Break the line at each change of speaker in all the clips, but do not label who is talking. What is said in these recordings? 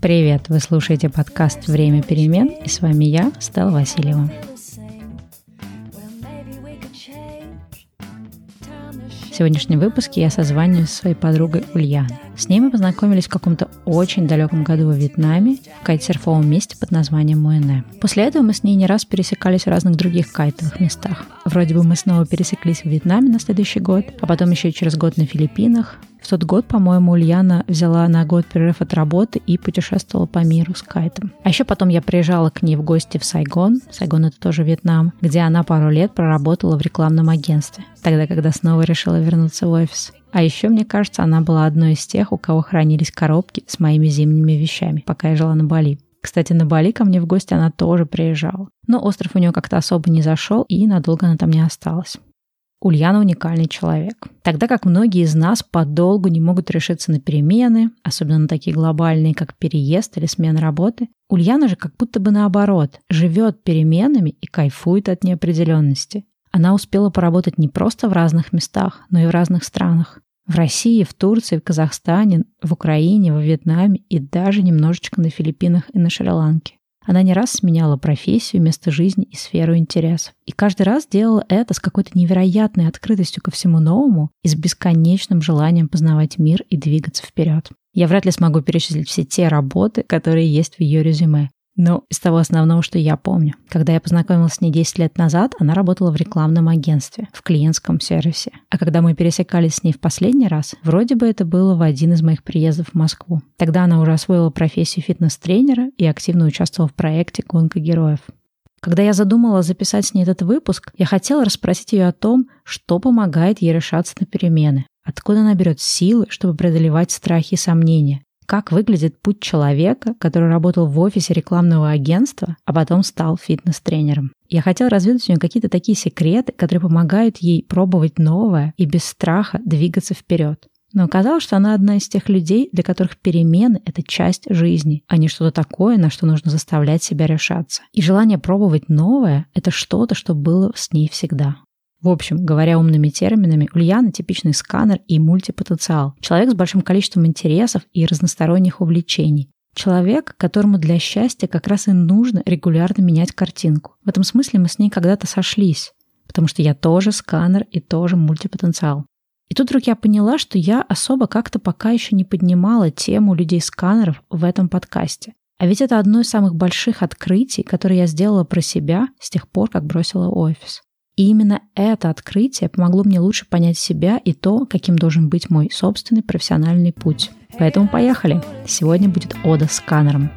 Привет! Вы слушаете подкаст «Время перемен» и с вами я, Стелла Васильева. В сегодняшнем выпуске я созваниваюсь со своей подругой Ульяной. С ней мы познакомились в каком-то очень далеком году во Вьетнаме, в кайтсерфовом месте под названием Муэне. После этого мы с ней не раз пересекались в разных других кайтовых местах. Вроде бы мы снова пересеклись в Вьетнаме на следующий год, а потом еще через год на Филиппинах, тот год, по-моему, Ульяна взяла на год перерыв от работы и путешествовала по миру с кайтом. А еще потом я приезжала к ней в гости в Сайгон. Сайгон — это тоже Вьетнам, где она пару лет проработала в рекламном агентстве, тогда, когда снова решила вернуться в офис. А еще, мне кажется, она была одной из тех, у кого хранились коробки с моими зимними вещами, пока я жила на Бали. Кстати, на Бали ко мне в гости она тоже приезжала. Но остров у нее как-то особо не зашел, и надолго она там не осталась. Ульяна уникальный человек. Тогда как многие из нас подолгу не могут решиться на перемены, особенно на такие глобальные, как переезд или смена работы, Ульяна же как будто бы наоборот, живет переменами и кайфует от неопределенности. Она успела поработать не просто в разных местах, но и в разных странах. В России, в Турции, в Казахстане, в Украине, во Вьетнаме и даже немножечко на Филиппинах и на Шри-Ланке. Она не раз сменяла профессию, место жизни и сферу интересов. И каждый раз делала это с какой-то невероятной открытостью ко всему новому и с бесконечным желанием познавать мир и двигаться вперед. Я вряд ли смогу перечислить все те работы, которые есть в ее резюме. Но из того основного, что я помню. Когда я познакомилась с ней 10 лет назад, она работала в рекламном агентстве, в клиентском сервисе. А когда мы пересекались с ней в последний раз, вроде бы это было в один из моих приездов в Москву. Тогда она уже освоила профессию фитнес-тренера и активно участвовала в проекте «Гонка героев». Когда я задумала записать с ней этот выпуск, я хотела расспросить ее о том, что помогает ей решаться на перемены, откуда она берет силы, чтобы преодолевать страхи и сомнения, как выглядит путь человека, который работал в офисе рекламного агентства, а потом стал фитнес-тренером. Я хотела разведать у нее какие-то такие секреты, которые помогают ей пробовать новое и без страха двигаться вперед. Но оказалось, что она одна из тех людей, для которых перемены — это часть жизни, а не что-то такое, на что нужно заставлять себя решаться. И желание пробовать новое — это что-то, что было с ней всегда. В общем, говоря умными терминами, Ульяна – типичный сканер и мультипотенциал. Человек с большим количеством интересов и разносторонних увлечений. Человек, которому для счастья как раз и нужно регулярно менять картинку. В этом смысле мы с ней когда-то сошлись, потому что я тоже сканер и тоже мультипотенциал. И тут вдруг я поняла, что я особо как-то пока еще не поднимала тему людей-сканеров в этом подкасте. А ведь это одно из самых больших открытий, которые я сделала про себя с тех пор, как бросила офис. И именно это открытие помогло мне лучше понять себя и то, каким должен быть мой собственный профессиональный путь. Поэтому поехали! Сегодня будет Ода сканером.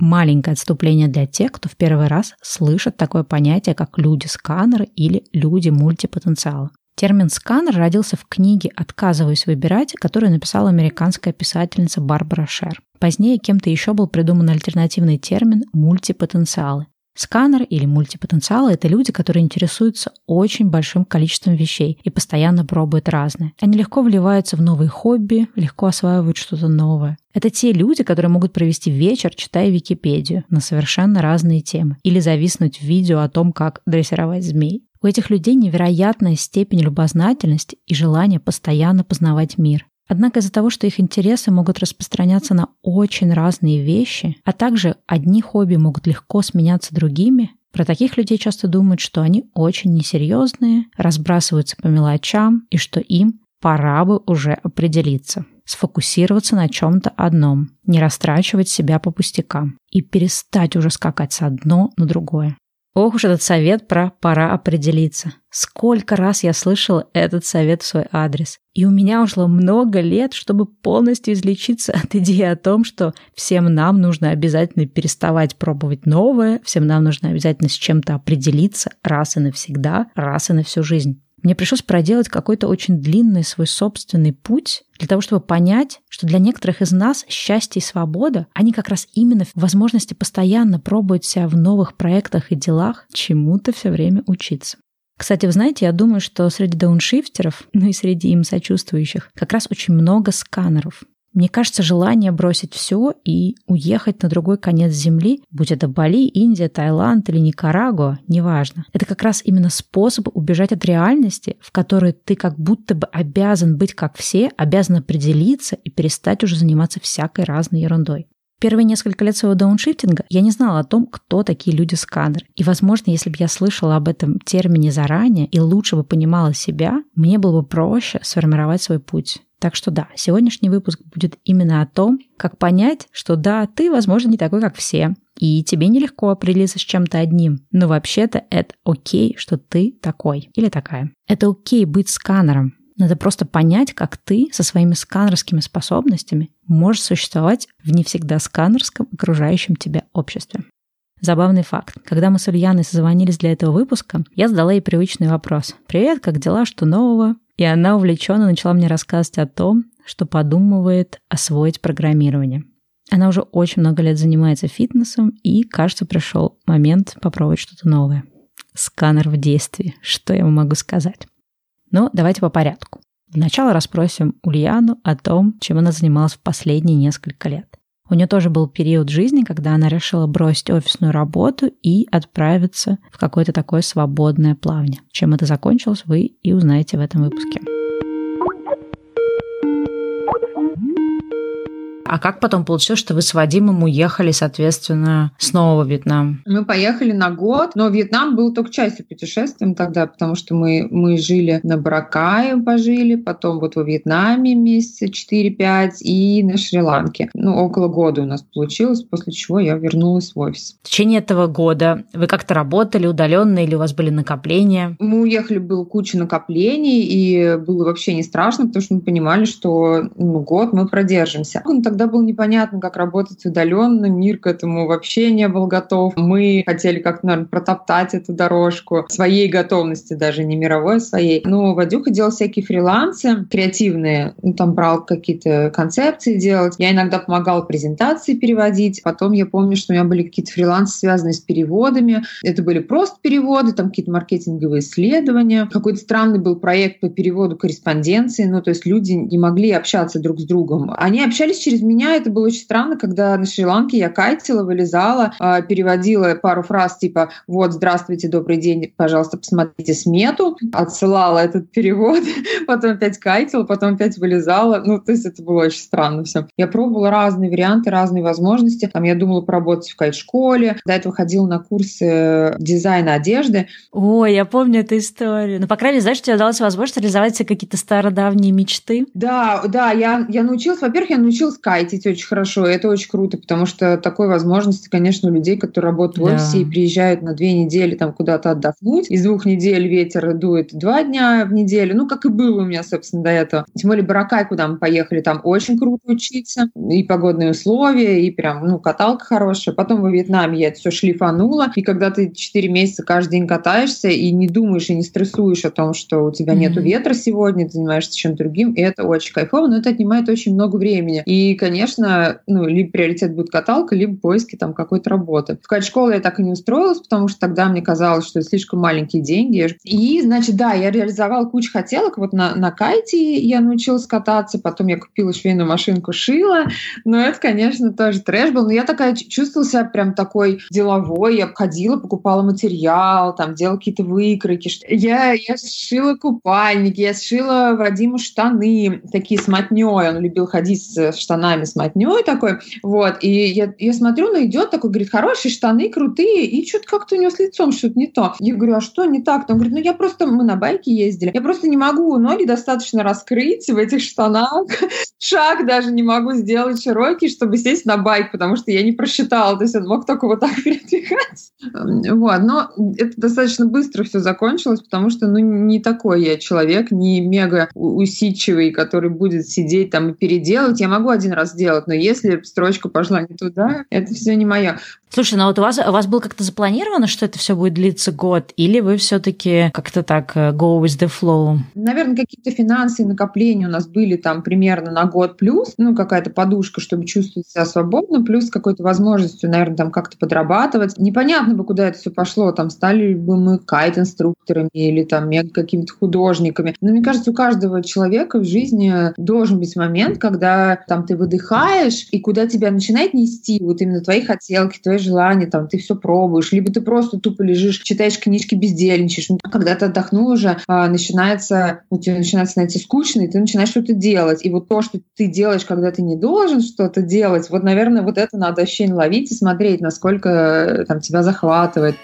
Маленькое отступление для тех, кто в первый раз слышит такое понятие, как люди-сканеры или люди-мультипотенциала. Термин «сканер» родился в книге «Отказываюсь выбирать», которую написала американская писательница Барбара Шер. Позднее кем-то еще был придуман альтернативный термин «мультипотенциалы». Сканер или мультипотенциалы – это люди, которые интересуются очень большим количеством вещей и постоянно пробуют разные. Они легко вливаются в новые хобби, легко осваивают что-то новое. Это те люди, которые могут провести вечер, читая Википедию на совершенно разные темы или зависнуть в видео о том, как дрессировать змей. У этих людей невероятная степень любознательности и желание постоянно познавать мир. Однако из-за того, что их интересы могут распространяться на очень разные вещи, а также одни хобби могут легко сменяться другими, про таких людей часто думают, что они очень несерьезные, разбрасываются по мелочам и что им пора бы уже определиться, сфокусироваться на чем-то одном, не растрачивать себя по пустякам и перестать уже скакать с одно на другое. Ох уж этот совет про «пора определиться». Сколько раз я слышала этот совет в свой адрес. И у меня ушло много лет, чтобы полностью излечиться от идеи о том, что всем нам нужно обязательно переставать пробовать новое, всем нам нужно обязательно с чем-то определиться раз и навсегда, раз и на всю жизнь. Мне пришлось проделать какой-то очень длинный свой собственный путь для того, чтобы понять, что для некоторых из нас счастье и свобода, они как раз именно в возможности постоянно пробовать себя в новых проектах и делах, чему-то все время учиться. Кстати, вы знаете, я думаю, что среди дауншифтеров, ну и среди им сочувствующих, как раз очень много сканеров. Мне кажется, желание бросить все и уехать на другой конец земли, будь это Бали, Индия, Таиланд или Никарагуа, неважно. Это как раз именно способ убежать от реальности, в которой ты как будто бы обязан быть как все, обязан определиться и перестать уже заниматься всякой разной ерундой. Первые несколько лет своего дауншифтинга я не знала о том, кто такие люди-сканеры. И, возможно, если бы я слышала об этом термине заранее и лучше бы понимала себя, мне было бы проще сформировать свой путь. Так что да, сегодняшний выпуск будет именно о том, как понять, что да, ты, возможно, не такой, как все, и тебе нелегко определиться с чем-то одним, но вообще-то это окей, что ты такой или такая. Это окей быть сканером. Надо просто понять, как ты со своими сканерскими способностями можешь существовать в не всегда сканерском окружающем тебя обществе. Забавный факт. Когда мы с Ульяной созвонились для этого выпуска, я задала ей привычный вопрос. «Привет, как дела? Что нового?» И она увлеченно начала мне рассказывать о том, что подумывает освоить программирование. Она уже очень много лет занимается фитнесом, и, кажется, пришел момент попробовать что-то новое. Сканер в действии. Что я могу сказать? Но давайте по порядку. Сначала расспросим Ульяну о том, чем она занималась в последние несколько лет. У нее тоже был период жизни, когда она решила бросить офисную работу и отправиться в какое-то такое свободное плавание. Чем это закончилось, вы и узнаете в этом выпуске. А как потом получилось, что вы с Вадимом уехали, соответственно, снова в Вьетнам?
Мы поехали на год, но Вьетнам был только частью путешествия тогда, потому что мы, мы жили на Баракае, пожили, потом вот во Вьетнаме месяца 4-5 и на Шри-Ланке. Ну, около года у нас получилось, после чего я вернулась в офис.
В течение этого года вы как-то работали удаленно или у вас были накопления?
Мы уехали, было куча накоплений, и было вообще не страшно, потому что мы понимали, что ну, год мы продержимся. Ну, тогда было непонятно, как работать удаленно, мир к этому вообще не был готов. Мы хотели как-то, наверное, протоптать эту дорожку своей готовности, даже не мировой, а своей. Но Вадюха делал всякие фрилансы креативные, ну, там брал какие-то концепции делать. Я иногда помогала презентации переводить. Потом я помню, что у меня были какие-то фрилансы, связанные с переводами. Это были просто переводы, там какие-то маркетинговые исследования. Какой-то странный был проект по переводу корреспонденции. Ну, то есть люди не могли общаться друг с другом. Они общались через меня это было очень странно, когда на Шри-Ланке я кайтила, вылезала, а, переводила пару фраз типа «Вот, здравствуйте, добрый день, пожалуйста, посмотрите смету», отсылала этот перевод, потом опять кайтила, потом опять вылезала. Ну, то есть это было очень странно все. Я пробовала разные варианты, разные возможности. Там я думала поработать в кайт-школе. До этого ходила на курсы дизайна одежды.
Ой, я помню эту историю. Ну, по крайней мере, знаешь, тебе удалось возможность реализовать себе какие-то стародавние мечты.
Да, да, я, я научилась, во-первых, я научилась кайтить очень хорошо, это очень круто, потому что такой возможности, конечно, у людей, которые работают в офисе да. и приезжают на две недели там куда-то отдохнуть, из двух недель ветер дует два дня в неделю, ну, как и было у меня, собственно, до этого. Тем более Баракай, куда мы поехали, там очень круто учиться, и погодные условия, и прям, ну, каталка хорошая. Потом во Вьетнаме я это все шлифанула, и когда ты четыре месяца каждый день катаешься и не думаешь, и не стрессуешь о том, что у тебя mm-hmm. нету ветра сегодня, ты занимаешься чем-то другим, и это очень кайфово, но это отнимает очень много времени. И, конечно, ну, либо приоритет будет каталка, либо поиски там какой-то работы. В кайт-школу я так и не устроилась, потому что тогда мне казалось, что слишком маленькие деньги. И, значит, да, я реализовала кучу хотелок. Вот на, на кайте я научилась кататься, потом я купила швейную машинку, шила. Но это, конечно, тоже трэш был. Но я такая чувствовала себя прям такой деловой. Я ходила, покупала материал, там, делала какие-то выкройки. Я, я сшила купальники, я сшила Вадиму штаны такие с мотней. Он любил ходить с штанами штанами с мотней такой, вот, и я, я смотрю, он идет такой, говорит, хорошие штаны, крутые, и что-то как-то у него с лицом что-то не то. Я говорю, а что не так? Он говорит, ну я просто, мы на байке ездили, я просто не могу ноги достаточно раскрыть в этих штанах, шаг даже не могу сделать широкий, чтобы сесть на байк, потому что я не просчитала, то есть он мог только вот так передвигать. Вот, но это достаточно быстро все закончилось, потому что, ну, не такой я человек, не мега усидчивый, который будет сидеть там и переделать. Я могу один раз сделать, но если строчка пошла не туда, это все не мое.
Слушай, ну вот у вас, у вас было как-то запланировано, что это все будет длиться год, или вы все-таки как-то так э, go with the flow?
Наверное, какие-то финансы и накопления у нас были там примерно на год плюс, ну, какая-то подушка, чтобы чувствовать себя свободно, плюс какой-то возможностью, наверное, там как-то подрабатывать. Непонятно бы, куда это все пошло, там стали бы мы кайт-инструкторами или там какими-то художниками. Но мне кажется, у каждого человека в жизни должен быть момент, когда там ты выдыхаешь, и куда тебя начинает нести вот именно твои хотелки, твои желания, там ты все пробуешь, либо ты просто тупо лежишь, читаешь книжки, бездельничаешь. Ну, когда ты отдохнул уже, а, начинается, ну, тебе начинает становиться скучно, и ты начинаешь что-то делать. И вот то, что ты делаешь, когда ты не должен что-то делать, вот, наверное, вот это надо ощущение ловить и смотреть, насколько э, там тебя захватывает.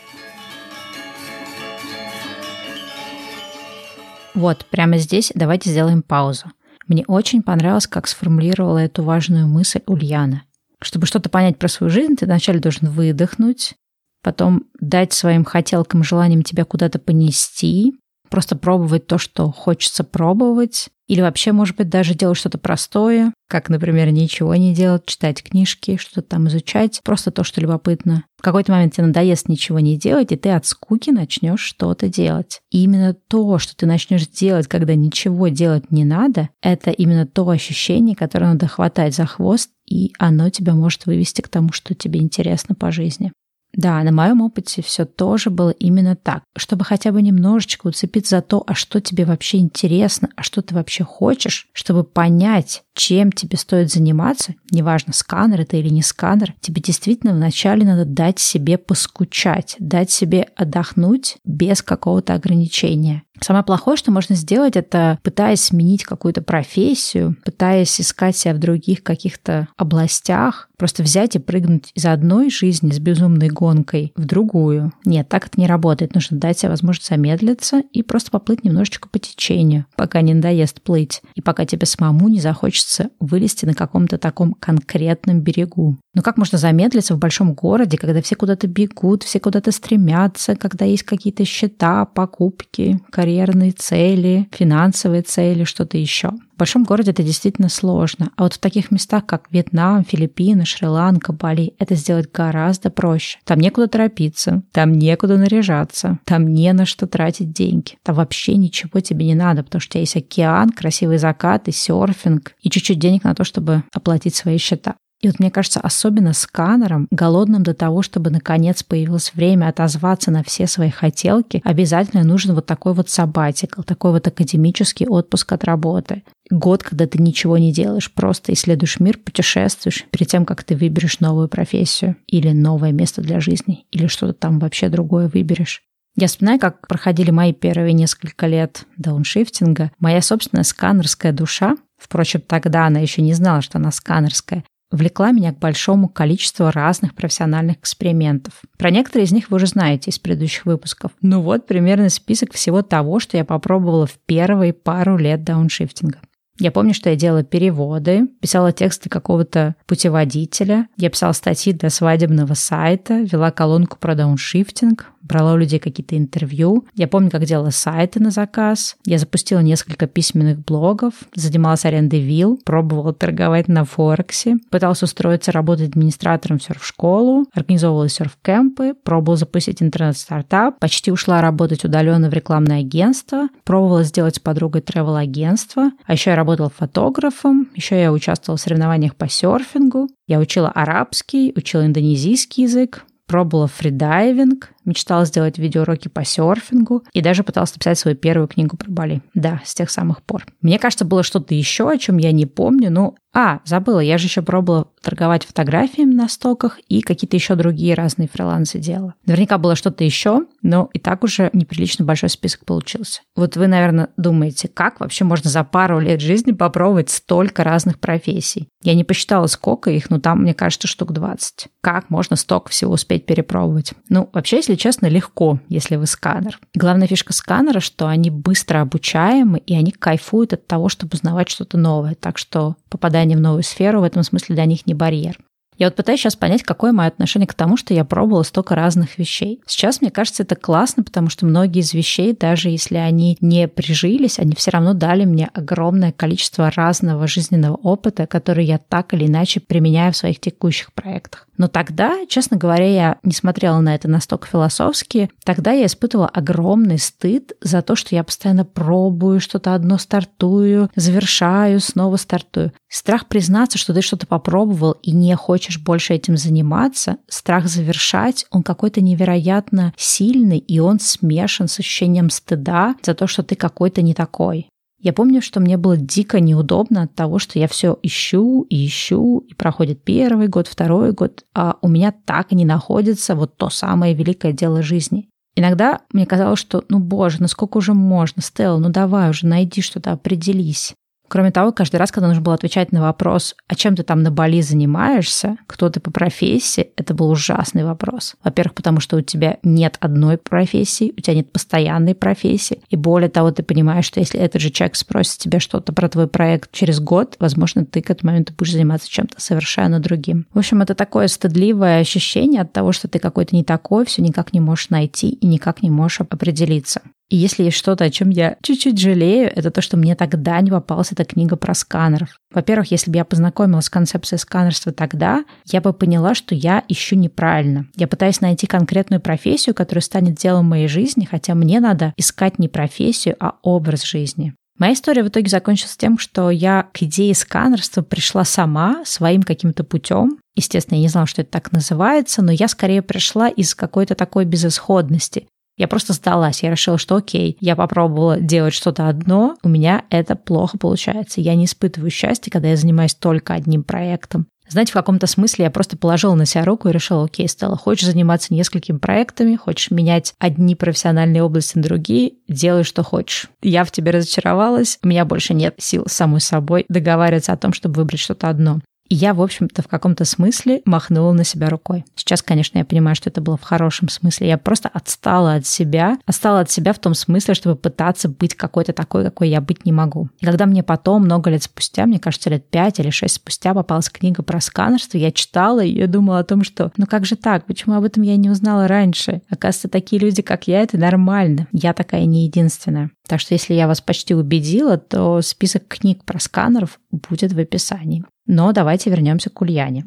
Вот, прямо здесь давайте сделаем паузу. Мне очень понравилось, как сформулировала эту важную мысль Ульяна. Чтобы что-то понять про свою жизнь, ты вначале должен выдохнуть, потом дать своим хотелкам, желаниям тебя куда-то понести, просто пробовать то, что хочется пробовать, или вообще, может быть, даже делать что-то простое, как, например, ничего не делать, читать книжки, что-то там изучать, просто то, что любопытно. В какой-то момент тебе надоест ничего не делать, и ты от скуки начнешь что-то делать. И именно то, что ты начнешь делать, когда ничего делать не надо, это именно то ощущение, которое надо хватать за хвост, и оно тебя может вывести к тому, что тебе интересно по жизни. Да, на моем опыте все тоже было именно так. Чтобы хотя бы немножечко уцепиться за то, а что тебе вообще интересно, а что ты вообще хочешь, чтобы понять, чем тебе стоит заниматься, неважно, сканер это или не сканер, тебе действительно вначале надо дать себе поскучать, дать себе отдохнуть без какого-то ограничения. Самое плохое, что можно сделать, это пытаясь сменить какую-то профессию, пытаясь искать себя в других каких-то областях, просто взять и прыгнуть из одной жизни с безумной гонкой в другую. Нет, так это не работает. Нужно дать себе возможность замедлиться и просто поплыть немножечко по течению, пока не надоест плыть, и пока тебе самому не захочется вылезти на каком-то таком конкретном берегу. Но как можно замедлиться в большом городе, когда все куда-то бегут, все куда-то стремятся, когда есть какие-то счета, покупки, карьерные цели, финансовые цели, что-то еще. В большом городе это действительно сложно. А вот в таких местах, как Вьетнам, Филиппины, Шри-Ланка, Бали, это сделать гораздо проще. Там некуда торопиться, там некуда наряжаться, там не на что тратить деньги. Там вообще ничего тебе не надо, потому что у тебя есть океан, красивый закат и серфинг, и чуть-чуть денег на то, чтобы оплатить свои счета. И вот мне кажется, особенно сканером, голодным до того, чтобы наконец появилось время отозваться на все свои хотелки, обязательно нужен вот такой вот сабатикл, такой вот академический отпуск от работы. Год, когда ты ничего не делаешь, просто исследуешь мир, путешествуешь перед тем, как ты выберешь новую профессию или новое место для жизни, или что-то там вообще другое выберешь. Я вспоминаю, как проходили мои первые несколько лет дауншифтинга. Моя собственная сканерская душа, Впрочем, тогда она еще не знала, что она сканерская, влекла меня к большому количеству разных профессиональных экспериментов. Про некоторые из них вы уже знаете из предыдущих выпусков. Ну вот примерно список всего того, что я попробовала в первые пару лет дауншифтинга. Я помню, что я делала переводы, писала тексты какого-то путеводителя, я писала статьи для свадебного сайта, вела колонку про дауншифтинг, брала у людей какие-то интервью. Я помню, как делала сайты на заказ. Я запустила несколько письменных блогов, занималась арендой вилл, пробовала торговать на Форексе, пыталась устроиться работать администратором в серф-школу, организовывала серф-кемпы, пробовала запустить интернет-стартап, почти ушла работать удаленно в рекламное агентство, пробовала сделать с подругой travel-агентство, а еще я работала фотографом, еще я участвовала в соревнованиях по серфингу, я учила арабский, учила индонезийский язык, пробовала фридайвинг, мечтала сделать видеоуроки по серфингу и даже пыталась написать свою первую книгу про Бали. Да, с тех самых пор. Мне кажется, было что-то еще, о чем я не помню. Ну, а, забыла, я же еще пробовала торговать фотографиями на стоках и какие-то еще другие разные фрилансы делала. Наверняка было что-то еще, но и так уже неприлично большой список получился. Вот вы, наверное, думаете, как вообще можно за пару лет жизни попробовать столько разных профессий? Я не посчитала, сколько их, но там, мне кажется, штук 20. Как можно столько всего успеть перепробовать? Ну, вообще, если честно, легко, если вы сканер. Главная фишка сканера, что они быстро обучаемы, и они кайфуют от того, чтобы узнавать что-то новое. Так что попадание в новую сферу в этом смысле для них не барьер. Я вот пытаюсь сейчас понять, какое мое отношение к тому, что я пробовала столько разных вещей. Сейчас, мне кажется, это классно, потому что многие из вещей, даже если они не прижились, они все равно дали мне огромное количество разного жизненного опыта, который я так или иначе применяю в своих текущих проектах. Но тогда, честно говоря, я не смотрела на это настолько философски. Тогда я испытывала огромный стыд за то, что я постоянно пробую, что-то одно стартую, завершаю, снова стартую. Страх признаться, что ты что-то попробовал и не хочешь больше этим заниматься, страх завершать, он какой-то невероятно сильный, и он смешан с ощущением стыда за то, что ты какой-то не такой. Я помню, что мне было дико неудобно от того, что я все ищу и ищу, и проходит первый год, второй год, а у меня так и не находится вот то самое великое дело жизни. Иногда мне казалось, что, ну боже, ну сколько уже можно, Стелла, ну давай уже, найди что-то, определись. Кроме того, каждый раз, когда нужно было отвечать на вопрос, а чем ты там на Бали занимаешься, кто ты по профессии, это был ужасный вопрос. Во-первых, потому что у тебя нет одной профессии, у тебя нет постоянной профессии, и более того, ты понимаешь, что если этот же человек спросит тебя что-то про твой проект через год, возможно, ты к этому моменту будешь заниматься чем-то совершенно другим. В общем, это такое стыдливое ощущение от того, что ты какой-то не такой, все никак не можешь найти и никак не можешь определиться. И если есть что-то, о чем я чуть-чуть жалею, это то, что мне тогда не попалась эта книга про сканеров. Во-первых, если бы я познакомилась с концепцией сканерства тогда, я бы поняла, что я ищу неправильно. Я пытаюсь найти конкретную профессию, которая станет делом моей жизни, хотя мне надо искать не профессию, а образ жизни. Моя история в итоге закончилась тем, что я к идее сканерства пришла сама, своим каким-то путем. Естественно, я не знала, что это так называется, но я скорее пришла из какой-то такой безысходности. Я просто сдалась. Я решила, что окей, я попробовала делать что-то одно, у меня это плохо получается. Я не испытываю счастья, когда я занимаюсь только одним проектом. Знаете, в каком-то смысле я просто положила на себя руку и решила, окей, Стелла, хочешь заниматься несколькими проектами, хочешь менять одни профессиональные области на другие, делай, что хочешь. Я в тебе разочаровалась, у меня больше нет сил самой собой договариваться о том, чтобы выбрать что-то одно. И я, в общем-то, в каком-то смысле махнула на себя рукой. Сейчас, конечно, я понимаю, что это было в хорошем смысле. Я просто отстала от себя, отстала от себя в том смысле, чтобы пытаться быть какой-то такой, какой я быть не могу. И когда мне потом, много лет спустя, мне кажется, лет пять или шесть спустя попалась книга про сканерство, я читала и думала о том, что ну как же так, почему об этом я не узнала раньше? Оказывается, такие люди, как я, это нормально. Я такая не единственная. Так что если я вас почти убедила, то список книг про сканеров будет в описании. Но давайте вернемся к Ульяне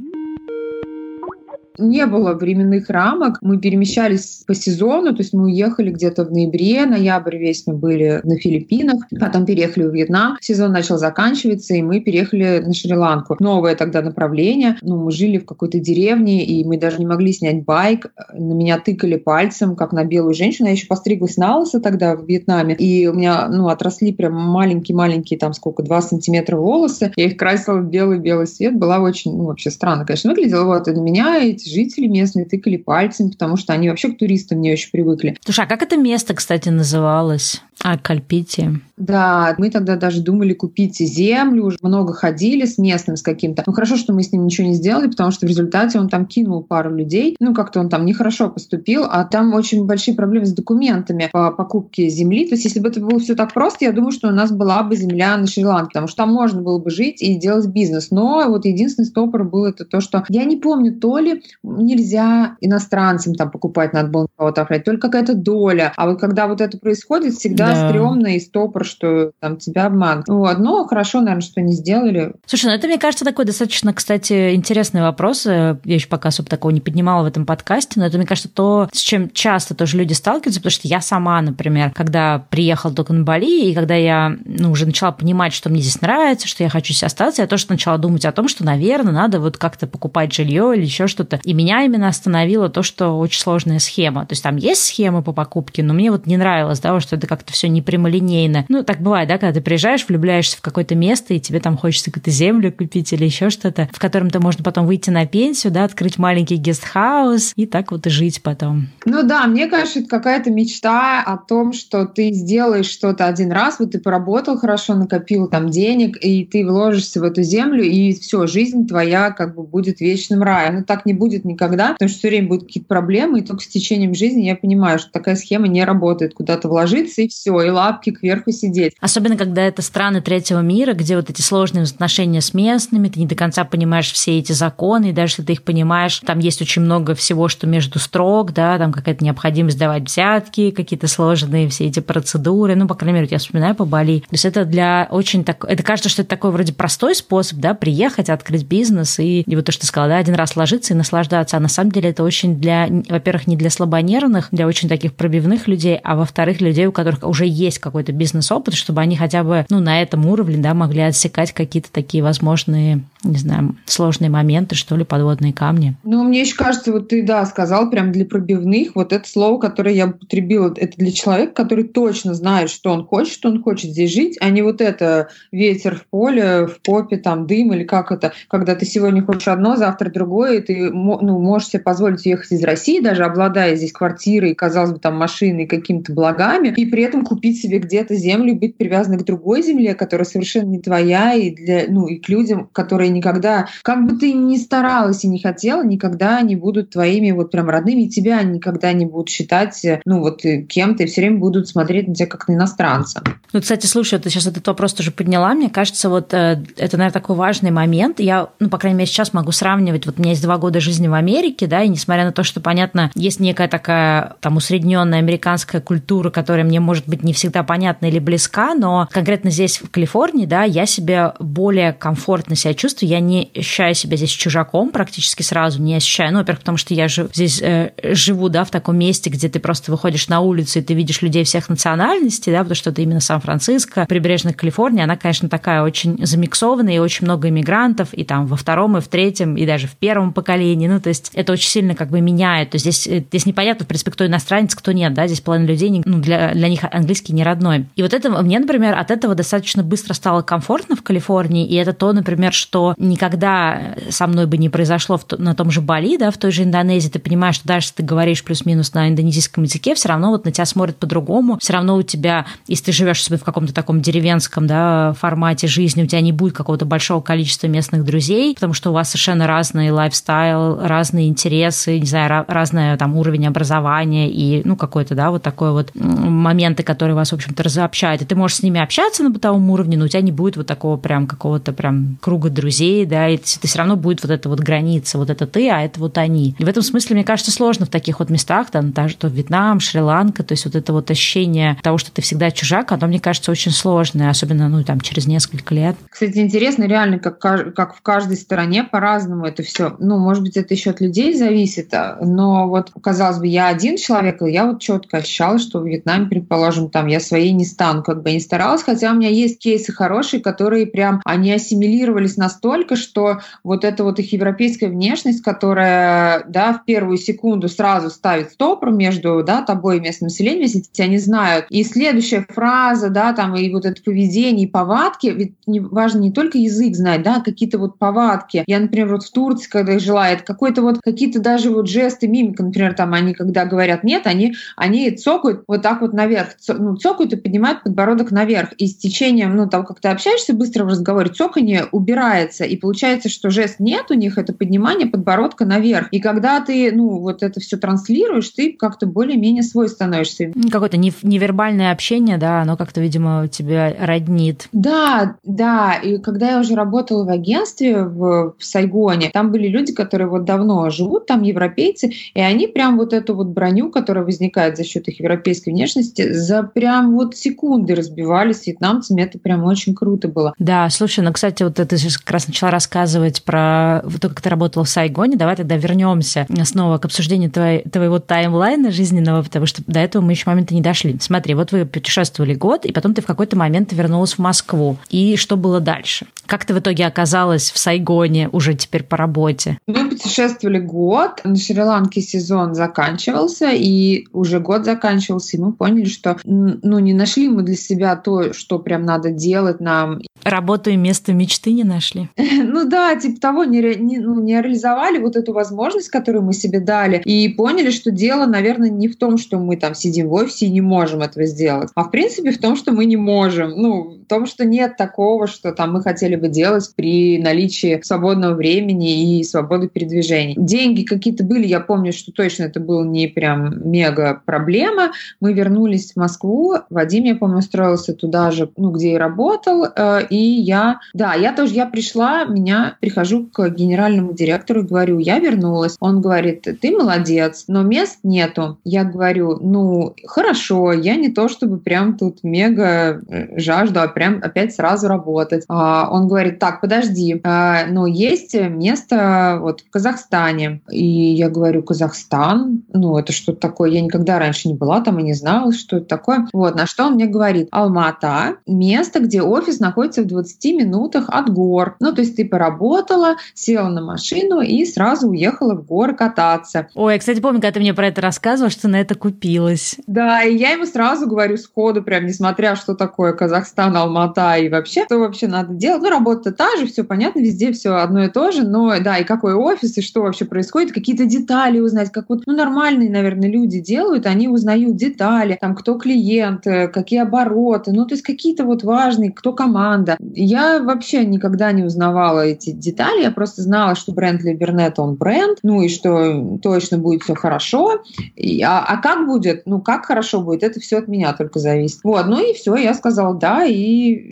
не было временных рамок. Мы перемещались по сезону, то есть мы уехали где-то в ноябре, ноябрь весь мы были на Филиппинах, потом переехали в Вьетнам. Сезон начал заканчиваться, и мы переехали на Шри-Ланку. Новое тогда направление. Ну, мы жили в какой-то деревне, и мы даже не могли снять байк. На меня тыкали пальцем, как на белую женщину. Я еще постриглась на лысо тогда в Вьетнаме, и у меня, ну, отросли прям маленькие-маленькие, там сколько, 2 сантиметра волосы. Я их красила в белый-белый цвет. Была очень, ну, вообще странно, конечно, выглядела. Вот, и на меня эти жители местные тыкали пальцем, потому что они вообще к туристам не очень привыкли.
Слушай, а как это место, кстати, называлось? А, Кальпити.
Да, мы тогда даже думали купить землю, уже много ходили с местным, с каким-то. Ну, хорошо, что мы с ним ничего не сделали, потому что в результате он там кинул пару людей. Ну, как-то он там нехорошо поступил, а там очень большие проблемы с документами по покупке земли. То есть, если бы это было все так просто, я думаю, что у нас была бы земля на Шри-Ланке, потому что там можно было бы жить и делать бизнес. Но вот единственный стопор был это то, что я не помню, то ли нельзя иностранцам там покупать, надо было кого-то охранять, только какая-то доля. А вот когда вот это происходит, всегда да. стрёмно и стопор, что там тебя обманут. Вот. Но хорошо, наверное, что не сделали.
Слушай, ну это, мне кажется, такой достаточно, кстати, интересный вопрос. Я еще пока особо такого не поднимала в этом подкасте, но это, мне кажется, то, с чем часто тоже люди сталкиваются, потому что я сама, например, когда приехала только на Бали, и когда я ну, уже начала понимать, что мне здесь нравится, что я хочу здесь остаться, я тоже начала думать о том, что, наверное, надо вот как-то покупать жилье или еще что-то. И меня именно остановило то, что очень сложная схема. То есть там есть схема по покупке, но мне вот не нравилось, да, что это как-то все не прямолинейно. Ну, так бывает, да, когда ты приезжаешь, влюбляешься в какое-то место, и тебе там хочется какую-то землю купить или еще что-то, в котором-то можно потом выйти на пенсию, да, открыть маленький гестхаус и так вот и жить потом.
Ну да, мне кажется, это какая-то мечта о том, что ты сделаешь что-то один раз, вот ты поработал хорошо, накопил там денег, и ты вложишься в эту землю, и все, жизнь твоя как бы будет вечным раем. Но так не будет никогда, потому что все время будут какие-то проблемы, и только с течением жизни я понимаю, что такая схема не работает. Куда-то вложиться, и все и лапки кверху сидеть.
Особенно, когда это страны третьего мира, где вот эти сложные отношения с местными, ты не до конца понимаешь все эти законы, и даже если ты их понимаешь, там есть очень много всего, что между строк, да, там какая-то необходимость давать взятки, какие-то сложные все эти процедуры, ну, по крайней мере, я вспоминаю по Бали. То есть это для очень так... Это кажется, что это такой вроде простой способ, да, приехать, открыть бизнес и, и вот то, что ты сказала, да, один раз ложиться и наслаждаться. А на самом деле это очень для, во-первых, не для слабонервных, для очень таких пробивных людей, а во-вторых, людей, у которых уже есть какой-то бизнес-опыт, чтобы они хотя бы, ну, на этом уровне, да, могли отсекать какие-то такие возможные, не знаю, сложные моменты, что ли, подводные камни.
Ну, мне еще кажется, вот ты, да, сказал прям для пробивных, вот это слово, которое я употребила, это для человека, который точно знает, что он хочет, что он хочет здесь жить, а не вот это ветер в поле, в попе, там, дым или как это, когда ты сегодня хочешь одно, завтра другое, и ты ну, можешь себе позволить уехать из России, даже обладая здесь квартирой, казалось бы, там, машиной, какими-то благами, и при этом купить себе где-то землю, быть привязанной к другой земле, которая совершенно не твоя, и, для, ну, и к людям, которые никогда, как бы ты ни старалась и не хотела, никогда не будут твоими вот прям родными, и тебя никогда не будут считать, ну, вот кем-то, и все время будут смотреть на тебя как на иностранца.
Ну, кстати, слушай, ты сейчас этот вопрос тоже подняла. Мне кажется, вот э, это, наверное, такой важный момент. Я, ну, по крайней мере, сейчас могу сравнивать. Вот у меня есть два года жизни в Америке, да, и несмотря на то, что, понятно, есть некая такая там усредненная американская культура, которая мне, может быть, не всегда понятна или близка, но конкретно здесь, в Калифорнии, да, я себя более комфортно себя чувствую. Я не ощущаю себя здесь чужаком практически сразу, не ощущаю. Ну, во-первых, потому что я же здесь э, живу, да, в таком месте, где ты просто выходишь на улицу, и ты видишь людей всех национальностей, да, потому что это именно Сан-Франциско, прибрежная Калифорния, она, конечно, такая очень замиксованная, и очень много иммигрантов, и там во втором, и в третьем, и даже в первом поколении, ну, то есть это очень сильно как бы меняет, то есть здесь, э, здесь непонятно, в принципе, кто иностранец, кто нет, да, здесь половина людей, ну, для, для них английский не родной. И вот это, мне, например, от этого достаточно быстро стало комфортно в Калифорнии, и это то, например, что никогда со мной бы не произошло в, на том же Бали, да, в той же Индонезии, ты понимаешь, что даже если ты говоришь плюс-минус на индонезийском языке, все равно вот на тебя смотрят по-другому, все равно у тебя, если ты живешь себе в каком-то таком деревенском да, формате жизни, у тебя не будет какого-то большого количества местных друзей, потому что у вас совершенно разный лайфстайл, разные интересы, не знаю, разный там уровень образования и, ну, какой-то, да, вот такой вот моменты, которые вас, в общем-то, разобщают. И ты можешь с ними общаться на бытовом уровне, но у тебя не будет вот такого прям какого-то прям круга друзей, да, и ты все равно будет вот эта вот граница, вот это ты, а это вот они. И в этом смысле, мне кажется, сложно в таких вот местах, там, даже то Вьетнам, Шри-Ланка, то есть вот это вот ощущение того, что ты всегда чужак, оно, мне кажется, очень сложное, особенно, ну, там, через несколько лет.
Кстати, интересно, реально, как, как в каждой стороне по-разному это все. Ну, может быть, это еще от людей зависит, а, но вот, казалось бы, я один человек, и я вот четко ощущала, что в Вьетнаме, предположим, там, я своей не стану, как бы не старалась, хотя у меня есть кейсы хорошие, которые прям, они ассимилировались настолько, что вот эта вот их европейская внешность, которая, да, в первую секунду сразу ставит стопор между, да, тобой и местным населением, если тебя не знают. И следующая фраза, да, там, и вот это поведение, и повадки, ведь не, важно не только язык знать, да, какие-то вот повадки. Я, например, вот в Турции, когда я жила, какой-то вот, какие-то даже вот жесты, мимика, например, там, они, когда говорят нет, они, они цокают вот так вот наверх, ну, цокают и поднимают подбородок наверх. И с течением, ну, того, как ты общаешься быстро в разговоре, цоканье убирается, и получается, что жест нет у них, это поднимание подбородка наверх. И когда ты, ну, вот это все транслируешь, ты как-то более-менее свой становишься.
Какое-то невербальное общение, да, оно как-то, видимо, тебя роднит.
Да, да. И когда я уже работала в агентстве в, в Сайгоне, там были люди, которые вот давно живут, там европейцы, и они прям вот эту вот броню, которая возникает за счет их европейской внешности, за прям вот секунды разбивали с вьетнамцами. Это прям очень круто было.
Да, слушай, ну, кстати, вот ты сейчас как раз начала рассказывать про то, как ты работала в Сайгоне. Давай тогда вернемся снова к обсуждению твоей, твоего таймлайна жизненного, потому что до этого мы еще момента не дошли. Смотри, вот вы путешествовали год, и потом ты в какой-то момент вернулась в Москву. И что было дальше? Как ты в итоге оказалась в Сайгоне уже теперь по работе?
Мы путешествовали год, на Шри-Ланке сезон заканчивался, и уже год заканчивался, и мы поняли, что ну, не нашли мы для себя то, что прям надо делать нам.
Работу и место мечты не нашли?
Ну да, типа того, не, не, ну, не реализовали вот эту возможность, которую мы себе дали, и поняли, что дело, наверное, не в том, что мы там сидим в офисе и не можем этого сделать, а в принципе в том, что мы не можем. Ну, том, что нет такого, что там мы хотели бы делать при наличии свободного времени и свободы передвижений. Деньги какие-то были, я помню, что точно это был не прям мега проблема. Мы вернулись в Москву, Вадим, я помню, устроился туда же, ну, где и работал, э, и я, да, я тоже, я пришла, меня, прихожу к генеральному директору говорю, я вернулась. Он говорит, ты молодец, но мест нету. Я говорю, ну, хорошо, я не то чтобы прям тут мега э, жажду, а прям опять сразу работать. А он говорит, так, подожди, а, но есть место вот в Казахстане. И я говорю, Казахстан? Ну, это что-то такое. Я никогда раньше не была там и не знала, что это такое. Вот, на что он мне говорит, Алмата, место, где офис находится в 20 минутах от гор. Ну, то есть ты поработала, села на машину и сразу уехала в горы кататься.
Ой, я, кстати, помню, когда ты мне про это рассказывала, что на это купилась.
Да, и я ему сразу говорю сходу, прям несмотря, что такое Казахстан, Алмата и вообще, что вообще надо делать. Ну, работа та же, все понятно, везде все одно и то же, но да, и какой офис, и что вообще происходит, какие-то детали узнать, как вот, ну, нормальные, наверное, люди делают, они узнают детали, там, кто клиент, э, какие обороты, ну, то есть какие-то вот важные, кто команда. Я вообще никогда не узнавала эти детали, я просто знала, что бренд Либернет, он бренд, ну, и что точно будет все хорошо, и, а, а как будет, ну, как хорошо будет, это все от меня только зависит. Вот, ну и все, я сказала да, и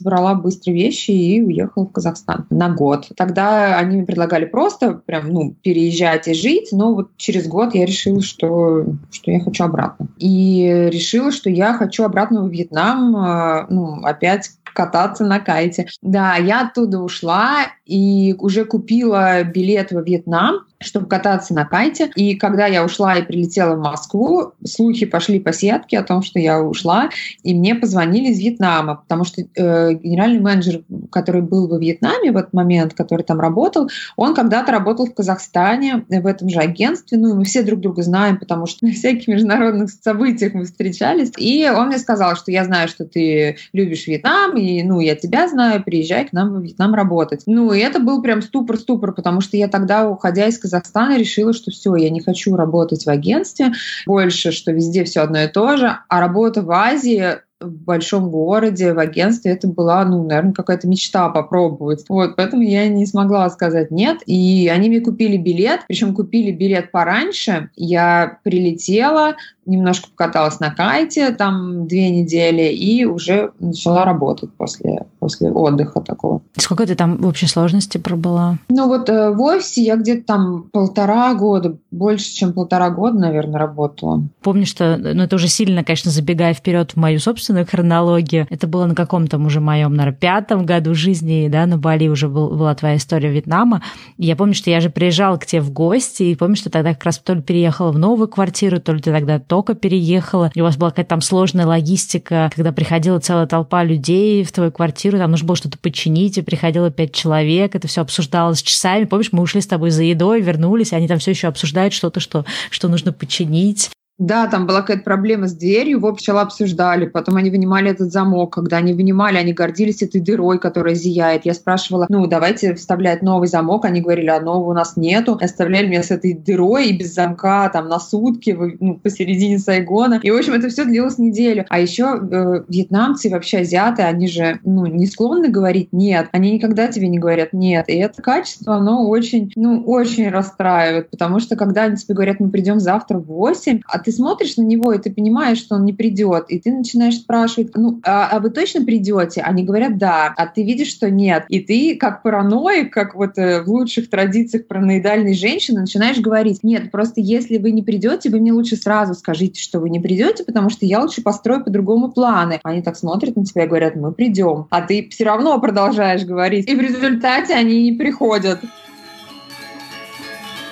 брала быстро вещи и уехала в Казахстан на год. Тогда они мне предлагали просто прям, ну, переезжать и жить, но вот через год я решила, что, что я хочу обратно. И решила, что я хочу обратно в Вьетнам, а, ну, опять кататься на кайте. Да, я оттуда ушла и уже купила билет во Вьетнам, чтобы кататься на кайте. И когда я ушла и прилетела в Москву, слухи пошли по сетке о том, что я ушла, и мне позвонили из Вьетнама, потому что э, генеральный менеджер, который был во Вьетнаме в этот момент, который там работал, он когда-то работал в Казахстане в этом же агентстве, ну и мы все друг друга знаем, потому что на всяких международных событиях мы встречались. И он мне сказал, что я знаю, что ты любишь Вьетнам, и ну я тебя знаю, приезжай к нам в Вьетнам работать. Ну и это был прям ступор-ступор, потому что я тогда, уходя из Казахстана, Казахстана решила, что все, я не хочу работать в агентстве больше, что везде все одно и то же, а работа в Азии в большом городе, в агентстве, это была, ну, наверное, какая-то мечта попробовать. Вот, поэтому я не смогла сказать нет. И они мне купили билет, причем купили билет пораньше. Я прилетела, немножко покаталась на кайте там две недели и уже начала работать после, после отдыха такого.
Сколько ты там в общей сложности пробыла?
Ну вот э, в офисе я где-то там полтора года, больше, чем полтора года, наверное, работала.
Помню, что, ну это уже сильно, конечно, забегая вперед в мою собственную хронологию, это было на каком-то уже моем, наверное, пятом году жизни, да, на Бали уже был, была твоя история Вьетнама. И я помню, что я же приезжала к тебе в гости, и помню, что тогда как раз то ли переехала в новую квартиру, то ли ты тогда только переехала, и у вас была какая-то там сложная логистика, когда приходила целая толпа людей в твою квартиру, там нужно было что-то починить, и приходило пять человек, это все обсуждалось часами. Помнишь, мы ушли с тобой за едой, вернулись, они там все еще обсуждают что-то, что, что нужно починить.
Да, там была какая-то проблема с дверью, его сначала обсуждали, потом они вынимали этот замок. Когда они вынимали, они гордились этой дырой, которая зияет. Я спрашивала, ну, давайте вставлять новый замок. Они говорили, а нового у нас нету. Оставляли меня с этой дырой и без замка там на сутки ну, посередине Сайгона. И, в общем, это все длилось неделю. А еще э, вьетнамцы вообще азиаты, они же ну, не склонны говорить «нет». Они никогда тебе не говорят «нет». И это качество, оно очень, ну, очень расстраивает, потому что когда они тебе говорят «мы придем завтра в 8», а ты смотришь на него, и ты понимаешь, что он не придет, и ты начинаешь спрашивать, ну, а, а вы точно придете? Они говорят, да, а ты видишь, что нет. И ты, как параноик, как вот э, в лучших традициях параноидальной женщины, начинаешь говорить, нет, просто если вы не придете, вы мне лучше сразу скажите, что вы не придете, потому что я лучше построю по-другому планы. Они так смотрят на тебя и говорят, мы придем. А ты все равно продолжаешь говорить. И в результате они не приходят.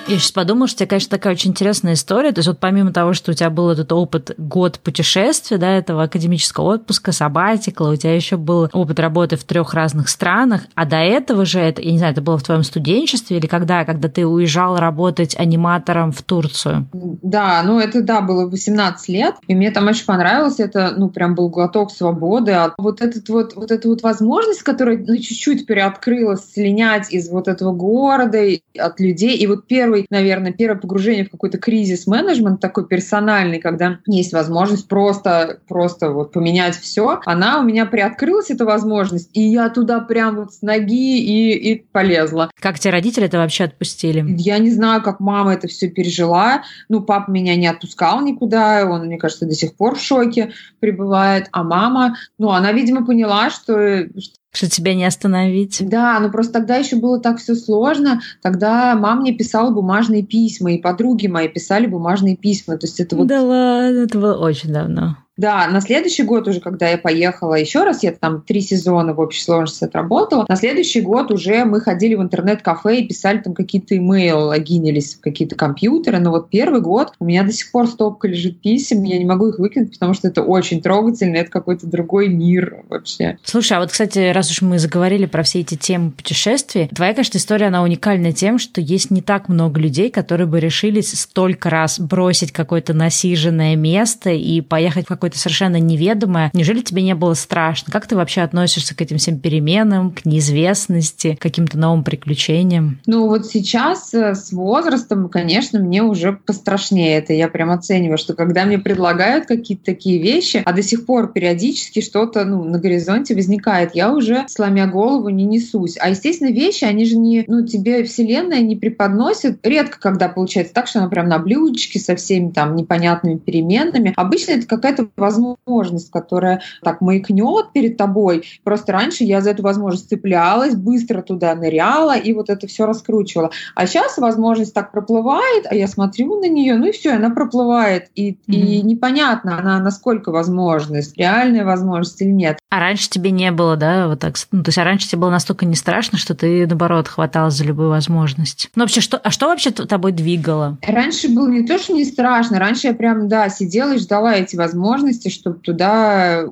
Я сейчас подумала, что у тебя, конечно, такая очень интересная история. То есть вот помимо того, что у тебя был этот опыт год путешествия, да, этого академического отпуска, сабатикла, у тебя еще был опыт работы в трех разных странах, а до этого же, это, я не знаю, это было в твоем студенчестве или когда, когда ты уезжал работать аниматором в Турцию?
Да, ну это, да, было 18 лет, и мне там очень понравилось, это, ну, прям был глоток свободы, а вот этот вот, вот эта вот возможность, которая ну, чуть-чуть переоткрылась, слинять из вот этого города, от людей, и вот первый первый, наверное, первое погружение в какой-то кризис-менеджмент такой персональный, когда есть возможность просто, просто вот поменять все, она у меня приоткрылась, эта возможность, и я туда прям вот с ноги и, и полезла.
Как тебе родители это вообще отпустили?
Я не знаю, как мама это все пережила. Ну, папа меня не отпускал никуда, он, мне кажется, до сих пор в шоке пребывает. А мама, ну, она, видимо, поняла, что,
что тебя не остановить.
Да, но просто тогда еще было так все сложно. Тогда мама мне писала бумажные письма, и подруги мои писали бумажные письма. То есть это вот...
Да ладно, это было очень давно.
Да, на следующий год уже, когда я поехала еще раз, я там три сезона в общей сложности отработала, на следующий год уже мы ходили в интернет-кафе и писали там какие-то имейлы, логинились в какие-то компьютеры, но вот первый год у меня до сих пор стопка лежит писем, я не могу их выкинуть, потому что это очень трогательно, это какой-то другой мир вообще.
Слушай, а вот, кстати, раз уж мы заговорили про все эти темы путешествий, твоя, конечно, история, она уникальна тем, что есть не так много людей, которые бы решились столько раз бросить какое-то насиженное место и поехать в какое-то совершенно неведомое. Неужели тебе не было страшно? Как ты вообще относишься к этим всем переменам, к неизвестности, к каким-то новым приключениям?
Ну вот сейчас э, с возрастом, конечно, мне уже пострашнее это. Я прям оцениваю, что когда мне предлагают какие-то такие вещи, а до сих пор периодически что-то ну, на горизонте возникает, я уже, сломя голову, не несусь. А, естественно, вещи, они же не, ну, тебе Вселенная не преподносит. Редко, когда получается так, что она прям на блюдечке со всеми там непонятными переменными. Обычно это какая-то возможность, которая так маякнет перед тобой. Просто раньше я за эту возможность цеплялась, быстро туда ныряла и вот это все раскручивала. А сейчас возможность так проплывает, а я смотрю на нее, ну и все, она проплывает. И, mm-hmm. и непонятно, она насколько возможность, реальная возможность или нет.
А раньше тебе не было, да, вот так? Ну, то есть, а раньше тебе было настолько не страшно, что ты, наоборот, хваталась за любую возможность. Ну, вообще, что, а что вообще тобой двигало?
Раньше было не то, что не страшно. Раньше я прям, да, сидела и ждала эти возможности, чтобы туда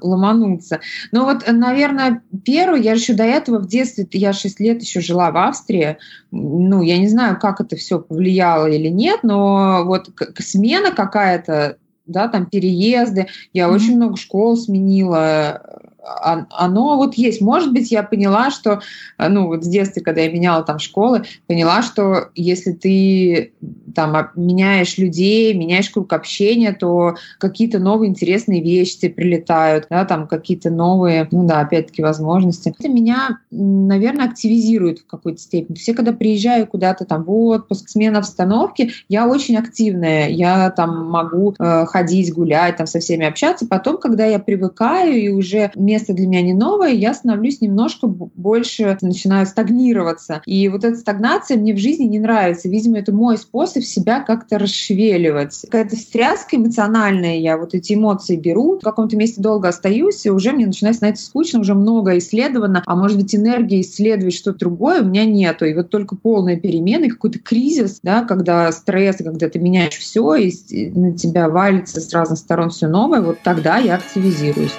ломануться. Но вот, наверное, первый, я еще до этого в детстве, я 6 лет еще жила в Австрии, ну, я не знаю, как это все повлияло или нет, но вот смена какая-то да, там переезды. Я mm-hmm. очень много школ сменила, оно вот есть. Может быть, я поняла, что, э, ну, вот с детства, когда я меняла там школы, поняла, что если ты там меняешь людей, меняешь круг общения, то какие-то новые интересные вещи тебе прилетают, да, там какие-то новые, ну да, опять-таки, возможности. Это меня, наверное, активизирует в какой-то степени. Все, когда приезжаю куда-то там в отпуск, смена обстановки, я очень активная, я там могу э, ходить, гулять, там со всеми общаться. Потом, когда я привыкаю и уже место для меня не новое, я становлюсь немножко больше, начинаю стагнироваться. И вот эта стагнация мне в жизни не нравится. Видимо, это мой способ себя как-то расшевеливать. Какая-то встряска эмоциональная, я вот эти эмоции беру, в каком-то месте долго остаюсь, и уже мне начинает становиться скучно, уже много исследовано, а может быть энергии исследовать что-то другое у меня нету. И вот только полная перемена, какой-то кризис, да, когда стресс, когда ты меняешь все, и на тебя валится с разных сторон все новое, вот тогда я активизируюсь.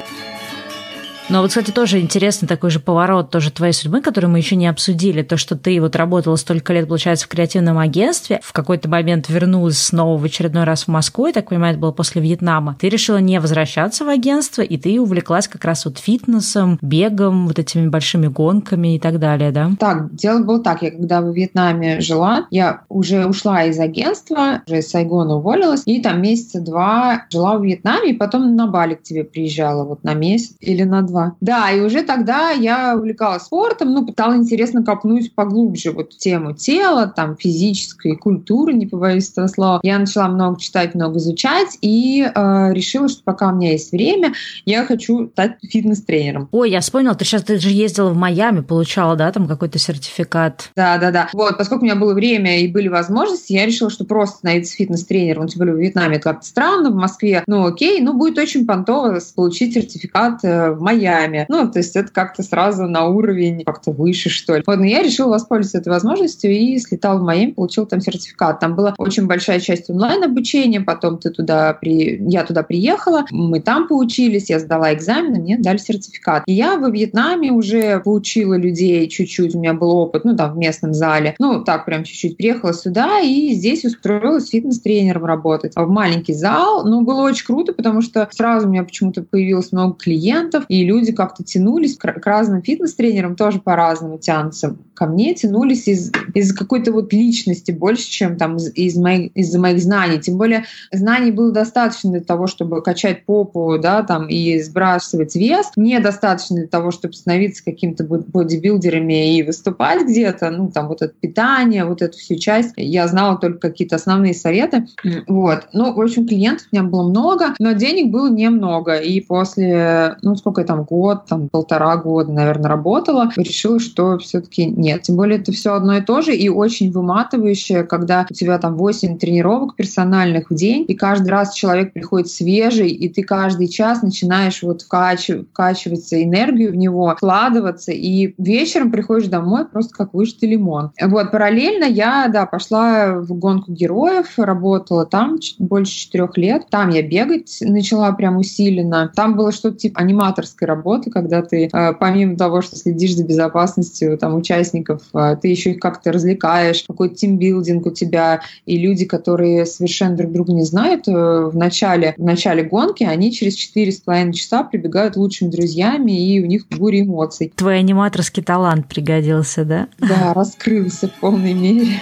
Но вот, кстати, тоже интересный такой же поворот тоже твоей судьбы, который мы еще не обсудили. То, что ты вот работала столько лет, получается, в креативном агентстве, в какой-то момент вернулась снова в очередной раз в Москву, и, так понимаю, это было после Вьетнама. Ты решила не возвращаться в агентство, и ты увлеклась как раз вот фитнесом, бегом, вот этими большими гонками и так далее, да?
Так, дело было так. Я когда в Вьетнаме жила, я уже ушла из агентства, уже из Сайгона уволилась, и там месяца два жила в Вьетнаме, и потом на Бали к тебе приезжала вот на месяц или на два два. Да, и уже тогда я увлекалась спортом, ну, пыталась интересно копнуть поглубже вот в тему тела, там, физической культуры, не побоюсь этого слова. Я начала много читать, много изучать и э, решила, что пока у меня есть время, я хочу стать фитнес-тренером.
Ой, я вспомнила, ты сейчас ты же ездила в Майами, получала, да, там какой-то сертификат.
Да, да, да. Вот, поскольку у меня было время и были возможности, я решила, что просто становиться фитнес-тренером, ну, тем более в Вьетнаме это как-то странно, в Москве, ну, окей, ну, будет очень понтово получить сертификат э, в Майами Майами. Ну, то есть это как-то сразу на уровень как-то выше, что ли. Вот, но я решила воспользоваться этой возможностью и слетал в Майами, получил там сертификат. Там была очень большая часть онлайн-обучения, потом ты туда при... я туда приехала, мы там поучились, я сдала экзамен, мне дали сертификат. И я во Вьетнаме уже поучила людей чуть-чуть, у меня был опыт, ну, там, в местном зале. Ну, так, прям чуть-чуть приехала сюда и здесь устроилась фитнес-тренером работать. В маленький зал, ну, было очень круто, потому что сразу у меня почему-то появилось много клиентов, и люди люди как-то тянулись к, разным фитнес-тренерам, тоже по-разному тянутся. Ко мне тянулись из, из какой-то вот личности больше, чем там из, из моих, из-за моих знаний. Тем более знаний было достаточно для того, чтобы качать попу, да, там, и сбрасывать вес. Недостаточно для того, чтобы становиться каким-то бодибилдерами и выступать где-то. Ну, там, вот это питание, вот эту всю часть. Я знала только какие-то основные советы. Вот. Ну, в общем, клиентов у меня было много, но денег было немного. И после, ну, сколько я там, год, там, полтора года, наверное, работала, решила, что все-таки нет. Тем более это все одно и то же и очень выматывающее, когда у тебя там 8 тренировок персональных в день, и каждый раз человек приходит свежий, и ты каждый час начинаешь вот вкачивать, вкачиваться энергию в него, вкладываться, и вечером приходишь домой просто как выжатый лимон. Вот, параллельно я, да, пошла в гонку героев, работала там больше четырех лет. Там я бегать начала прям усиленно. Там было что-то типа аниматорской работы, когда ты э, помимо того, что следишь за безопасностью там участников, э, ты еще их как-то развлекаешь, какой-то тимбилдинг у тебя, и люди, которые совершенно друг друга не знают, э, в начале, в начале гонки они через четыре с половиной часа прибегают лучшими друзьями, и у них буря эмоций.
Твой аниматорский талант пригодился, да?
Да, раскрылся в полной мере.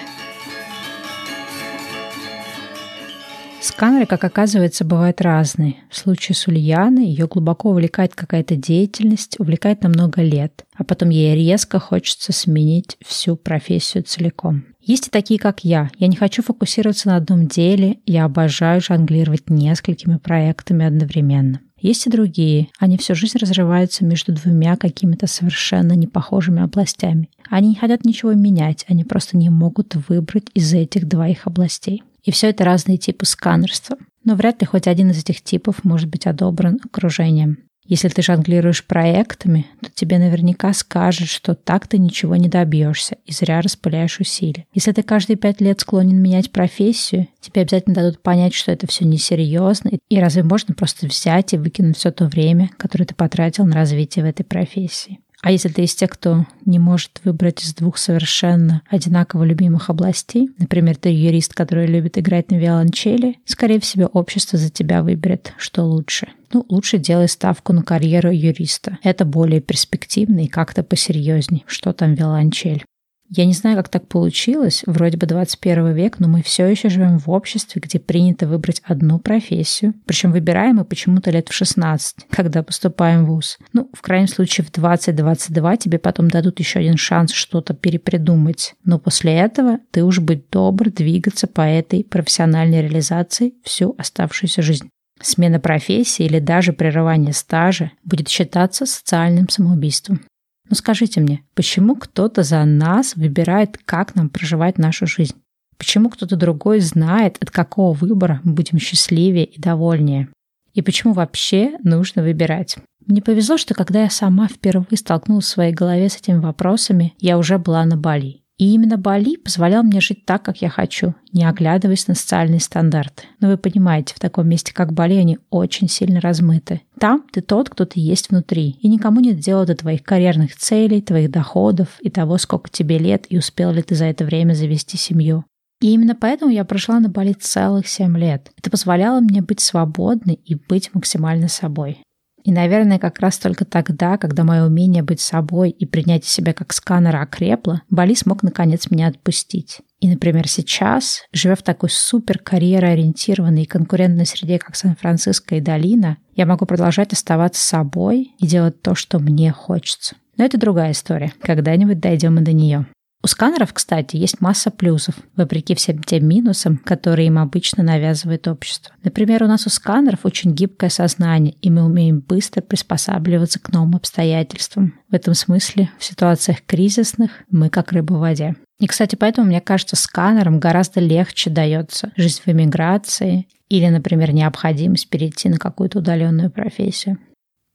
Сканеры, как оказывается, бывают разные. В случае с Ульяной ее глубоко увлекает какая-то деятельность, увлекает на много лет, а потом ей резко хочется сменить всю профессию целиком. Есть и такие, как я. Я не хочу фокусироваться на одном деле, я обожаю жонглировать несколькими проектами одновременно. Есть и другие. Они всю жизнь разрываются между двумя какими-то совершенно непохожими областями. Они не хотят ничего менять, они просто не могут выбрать из этих двоих областей. И все это разные типы сканерства. Но вряд ли хоть один из этих типов может быть одобрен окружением. Если ты жонглируешь проектами, то тебе наверняка скажут, что так ты ничего не добьешься и зря распыляешь усилия. Если ты каждые пять лет склонен менять профессию, тебе обязательно дадут понять, что это все несерьезно, и разве можно просто взять и выкинуть все то время, которое ты потратил на развитие в этой профессии. А если ты из тех, кто не может выбрать из двух совершенно одинаково любимых областей, например, ты юрист, который любит играть на виолончели, скорее всего, общество за тебя выберет, что лучше. Ну, лучше делай ставку на карьеру юриста. Это более перспективно и как-то посерьезней. Что там виолончель? Я не знаю, как так получилось, вроде бы 21 век, но мы все еще живем в обществе, где принято выбрать одну профессию, причем выбираем мы почему-то лет в 16, когда поступаем в ВУЗ. Ну, в крайнем случае, в 20-22 тебе потом дадут еще один шанс что-то перепридумать, но после этого ты уж будь добр двигаться по этой профессиональной реализации всю оставшуюся жизнь. Смена профессии или даже прерывание стажа будет считаться социальным самоубийством. Но скажите мне, почему кто-то за нас выбирает, как нам проживать нашу жизнь? Почему кто-то другой знает, от какого выбора мы будем счастливее и довольнее? И почему вообще нужно выбирать? Мне повезло, что когда я сама впервые столкнулась в своей голове с этими вопросами, я уже была на Бали. И именно Бали позволял мне жить так, как я хочу, не оглядываясь на социальные стандарты. Но вы понимаете, в таком месте, как Бали, они очень сильно размыты. Там ты тот, кто ты есть внутри, и никому нет дела до твоих карьерных целей, твоих доходов и того, сколько тебе лет и успел ли ты за это время завести семью. И именно поэтому я прошла на Бали целых семь лет. Это позволяло мне быть свободной и быть максимально собой. И, наверное, как раз только тогда, когда мое умение быть собой и принять себя как сканера окрепло, Бали смог наконец меня отпустить. И, например, сейчас, живя в такой супер карьероориентированной и конкурентной среде, как Сан-Франциско и Долина, я могу продолжать оставаться собой и делать то, что мне хочется. Но это другая история. Когда-нибудь дойдем и до нее. У сканеров, кстати, есть масса плюсов, вопреки всем тем минусам, которые им обычно навязывает общество. Например, у нас у сканеров очень гибкое сознание, и мы умеем быстро приспосабливаться к новым обстоятельствам. В этом смысле, в ситуациях кризисных мы как рыба в воде. И, кстати, поэтому, мне кажется, сканерам гораздо легче дается жизнь в эмиграции или, например, необходимость перейти на какую-то удаленную профессию.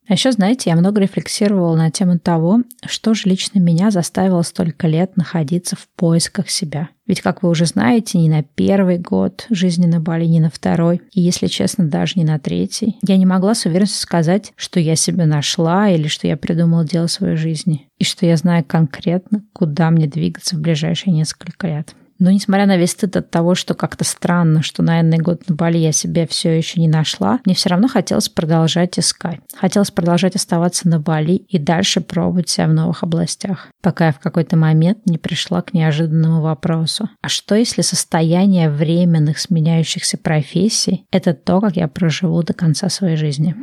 А еще, знаете, я много рефлексировала на тему того, что же лично меня заставило столько лет находиться в поисках себя. Ведь, как вы уже знаете, не на первый год жизни на Бали, не на второй, и, если честно, даже не на третий, я не могла с уверенностью сказать, что я себя нашла или что я придумала дело своей жизни, и что я знаю конкретно, куда мне двигаться в ближайшие несколько лет. Но несмотря на весь стыд от того, что как-то странно, что на энный год на Бали я себе все еще не нашла, мне все равно хотелось продолжать искать. Хотелось продолжать оставаться на Бали и дальше пробовать себя в новых областях, пока я в какой-то момент не пришла к неожиданному вопросу. А что если состояние временных сменяющихся профессий — это то, как я проживу до конца своей жизни?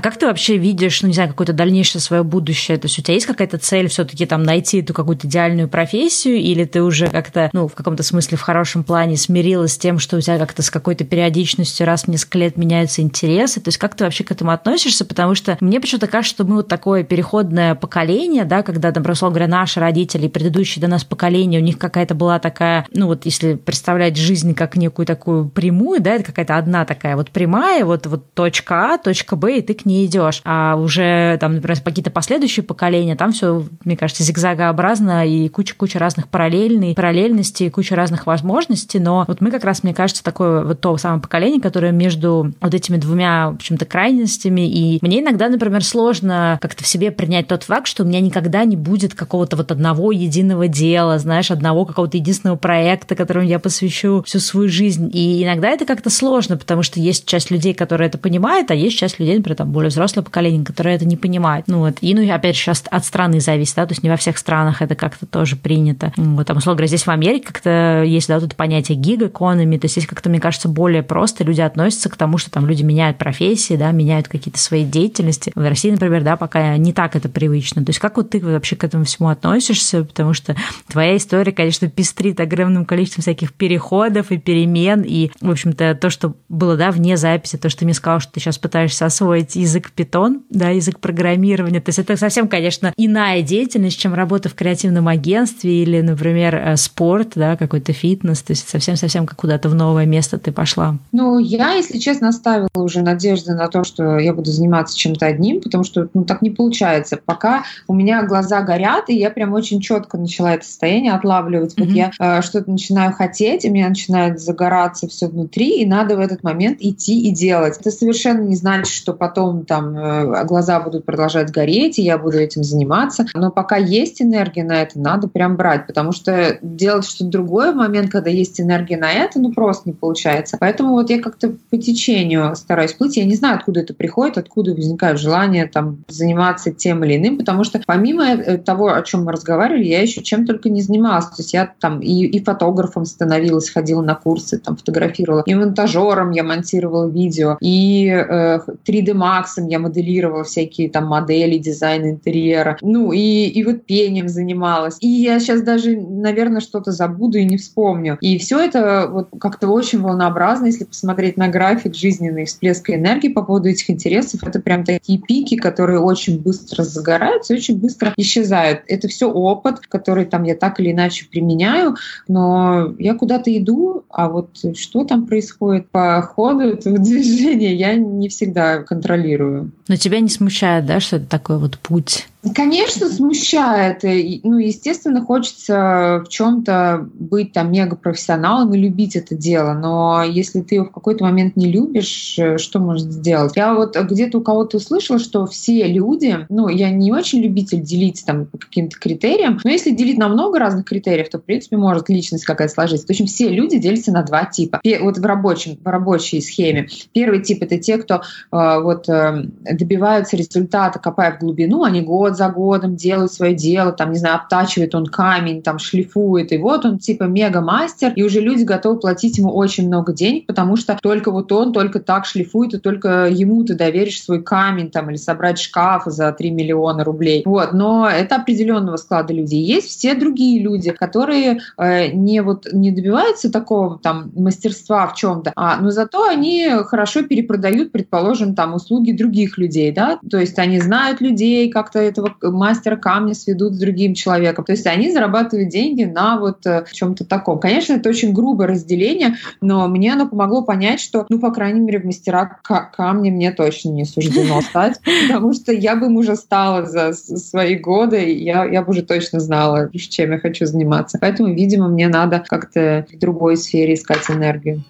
А как ты вообще видишь, ну, не знаю, какое-то дальнейшее свое будущее? То есть у тебя есть какая-то цель все-таки там найти эту какую-то идеальную профессию, или ты уже как-то, ну, в каком-то смысле в хорошем плане смирилась с тем, что у тебя как-то с какой-то периодичностью раз в несколько лет меняются интересы? То есть как ты вообще к этому относишься? Потому что мне почему-то кажется, что мы вот такое переходное поколение, да, когда, там, просто говоря, наши родители, предыдущие до нас поколения, у них какая-то была такая, ну, вот если представлять жизнь как некую такую прямую, да, это какая-то одна такая вот прямая, вот, вот точка А, точка Б, и ты к не идешь. А уже там, например, какие-то последующие поколения, там все, мне кажется, зигзагообразно и куча-куча разных параллельных, параллельностей, куча разных возможностей. Но вот мы как раз, мне кажется, такое вот то самое поколение, которое между вот этими двумя, в общем-то, крайностями. И мне иногда, например, сложно как-то в себе принять тот факт, что у меня никогда не будет какого-то вот одного единого дела, знаешь, одного какого-то единственного проекта, которому я посвящу всю свою жизнь. И иногда это как-то сложно, потому что есть часть людей, которые это понимают, а есть часть людей, например, там, более взрослое поколение, которое это не понимает. Ну вот. И, ну, опять же, сейчас от страны зависит, да, то есть не во всех странах это как-то тоже принято. Вот, там, условно говоря, здесь в Америке как-то есть, да, тут понятие гиг-экономи, то есть здесь как-то, мне кажется, более просто люди относятся к тому, что там люди меняют профессии, да, меняют какие-то свои деятельности. В России, например, да, пока не так это привычно. То есть как вот ты вообще к этому всему относишься? Потому что твоя история, конечно, пестрит огромным количеством всяких переходов и перемен, и, в общем-то, то, что было, да, вне записи, то, что ты мне сказал, что ты сейчас пытаешься освоить язык Python, да, язык программирования. То есть это совсем, конечно, иная деятельность, чем работа в креативном агентстве или, например, э, спорт, да, какой-то фитнес. То есть совсем-совсем как куда-то в новое место ты пошла.
Ну, я, если честно, оставила уже надежды на то, что я буду заниматься чем-то одним, потому что ну, так не получается. Пока у меня глаза горят, и я прям очень четко начала это состояние отлавливать. Вот mm-hmm. я э, что-то начинаю хотеть, и меня начинает загораться все внутри, и надо в этот момент идти и делать. Это совершенно не значит, что потом там Э, глаза будут продолжать гореть, и я буду этим заниматься. Но пока есть энергия на это, надо прям брать, потому что делать что-то другое в момент, когда есть энергия на это, ну просто не получается. Поэтому вот я как-то по течению стараюсь плыть. Я не знаю, откуда это приходит, откуда возникает желание там заниматься тем или иным, потому что помимо э, того, о чем мы разговаривали, я еще чем только не занималась. То есть я там и, и фотографом становилась, ходила на курсы, там фотографировала, и монтажером я монтировала видео, и э, 3D Max я моделировала всякие там модели, дизайн интерьера. Ну и, и вот пением занималась. И я сейчас даже, наверное, что-то забуду и не вспомню. И все это вот как-то очень волнообразно, если посмотреть на график жизненной всплеска энергии по поводу этих интересов. Это прям такие пики, которые очень быстро загораются очень быстро исчезают. Это все опыт, который там я так или иначе применяю, но я куда-то иду, а вот что там происходит по ходу этого движения, я не всегда контролирую.
Но тебя не смущает, да, что это такой вот путь
Конечно, смущает. Ну, естественно, хочется в чем-то быть там мега профессионалом и любить это дело. Но если ты его в какой-то момент не любишь, э, что можно сделать? Я вот где-то у кого-то услышала, что все люди, ну, я не очень любитель делить там по каким-то критериям, но если делить на много разных критериев, то, в принципе, может личность какая-то сложиться. В общем, все люди делятся на два типа. Вот в, рабочем, в рабочей схеме. Первый тип — это те, кто э, вот э, добиваются результата, копая в глубину, они год год за годом делает свое дело, там, не знаю, обтачивает он камень, там, шлифует, и вот он типа мега-мастер, и уже люди готовы платить ему очень много денег, потому что только вот он только так шлифует, и только ему ты доверишь свой камень, там, или собрать шкаф за 3 миллиона рублей. Вот, но это определенного склада людей. Есть все другие люди, которые э, не вот не добиваются такого там мастерства в чем-то, а, но зато они хорошо перепродают, предположим, там услуги других людей, да, то есть они знают людей, как-то это этого мастера камня сведут с другим человеком. То есть они зарабатывают деньги на вот э, чем-то таком. Конечно, это очень грубое разделение, но мне оно помогло понять, что, ну, по крайней мере, в мастера камня мне точно не суждено стать, потому что я бы им уже стала за свои годы, я, я бы уже точно знала, чем я хочу заниматься. Поэтому, видимо, мне надо как-то в другой сфере искать энергию.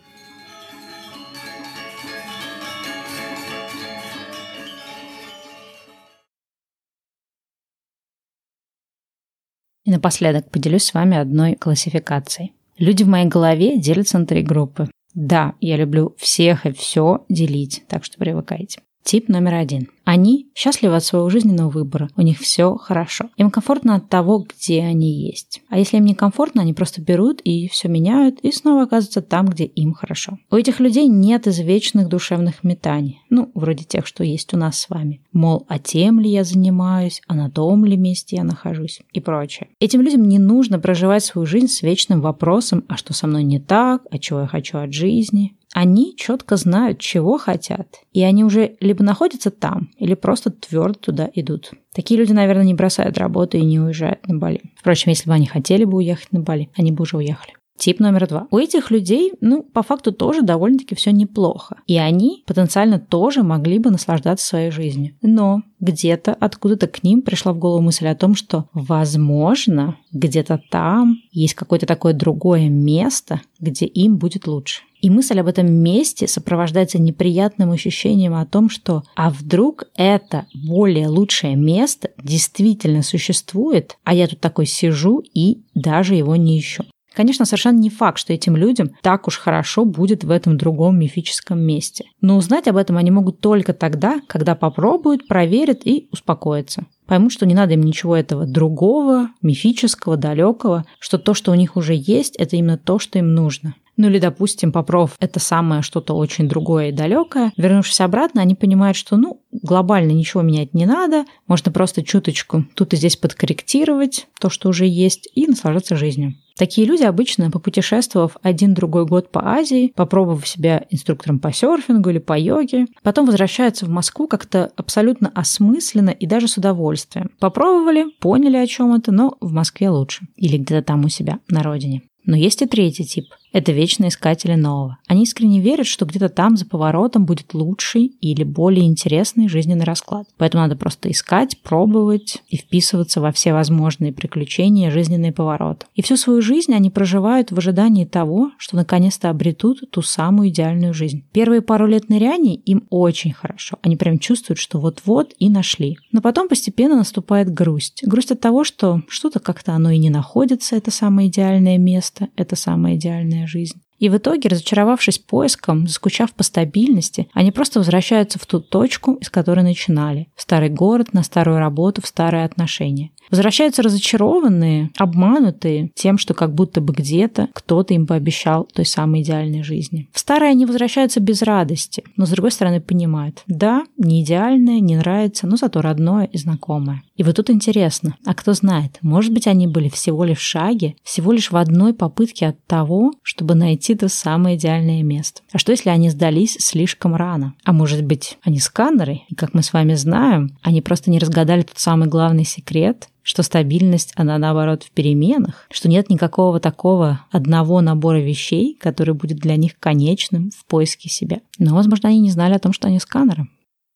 И напоследок поделюсь с вами одной классификацией. Люди в моей голове делятся на три группы. Да, я люблю всех и все делить, так что привыкайте. Тип номер один. Они счастливы от своего жизненного выбора, у них все хорошо. Им комфортно от того, где они есть. А если им не комфортно, они просто берут и все меняют, и снова оказываются там, где им хорошо. У этих людей нет извечных душевных метаний, ну, вроде тех, что есть у нас с вами. Мол, а тем ли я занимаюсь, а на том ли месте я нахожусь и прочее. Этим людям не нужно проживать свою жизнь с вечным вопросом, а что со мной не так, а чего я хочу от жизни, они четко знают, чего хотят, и они уже либо находятся там, или просто твердо туда идут. Такие люди, наверное, не бросают работу и не уезжают на Бали. Впрочем, если бы они хотели бы уехать на Бали, они бы уже уехали. Тип номер два. У этих людей, ну, по факту тоже довольно-таки все неплохо. И они потенциально тоже могли бы наслаждаться своей жизнью. Но где-то откуда-то к ним пришла в голову мысль о том, что, возможно, где-то там есть какое-то такое другое место, где им будет лучше. И мысль об этом месте сопровождается неприятным ощущением о том, что а вдруг это более лучшее место действительно существует, а я тут такой сижу и даже его не ищу. Конечно, совершенно не факт, что этим людям так уж хорошо будет в этом другом мифическом месте. Но узнать об этом они могут только тогда, когда попробуют, проверят и успокоятся. Поймут, что не надо им ничего этого другого, мифического, далекого, что то, что у них уже есть, это именно то, что им нужно. Ну или, допустим, попробовав это самое что-то очень другое и далекое, вернувшись обратно, они понимают, что, ну, глобально ничего менять не надо, можно просто чуточку тут и здесь подкорректировать то, что уже есть, и наслаждаться жизнью. Такие люди обычно, попутешествовав один-другой год по Азии, попробовав себя инструктором по серфингу или по йоге, потом возвращаются в Москву как-то абсолютно осмысленно и даже с удовольствием. Попробовали, поняли о чем это, но в Москве лучше. Или где-то там у себя, на родине. Но есть и третий тип – это вечные искатели нового. Они искренне верят, что где-то там за поворотом будет лучший или более интересный жизненный расклад. Поэтому надо просто искать, пробовать и вписываться во все возможные приключения жизненные повороты. И всю свою жизнь они проживают в ожидании того, что наконец-то обретут ту самую идеальную жизнь. Первые пару лет ныряний им очень хорошо. Они прям чувствуют, что вот-вот и нашли. Но потом постепенно наступает грусть. Грусть от того, что что-то как-то оно и не находится, это самое идеальное место, это самое идеальное жизнь. И в итоге, разочаровавшись поиском, заскучав по стабильности, они просто возвращаются в ту точку, из которой начинали. В старый город, на старую работу, в старые отношения. Возвращаются разочарованные, обманутые тем, что как будто бы где-то кто-то им пообещал той самой идеальной жизни. В старое они возвращаются без радости, но с другой стороны понимают, да, не идеальное, не нравится, но зато родное и знакомое. И вот тут интересно, а кто знает, может быть они были всего лишь в шаге, всего лишь в одной попытке от того, чтобы найти то самое идеальное место. А что если они сдались слишком рано? А может быть они сканеры, и как мы с вами знаем, они просто не разгадали тот самый главный секрет, что стабильность, она наоборот в переменах, что нет никакого такого одного набора вещей, который будет для них конечным в поиске себя. Но, возможно, они не знали о том, что они сканеры.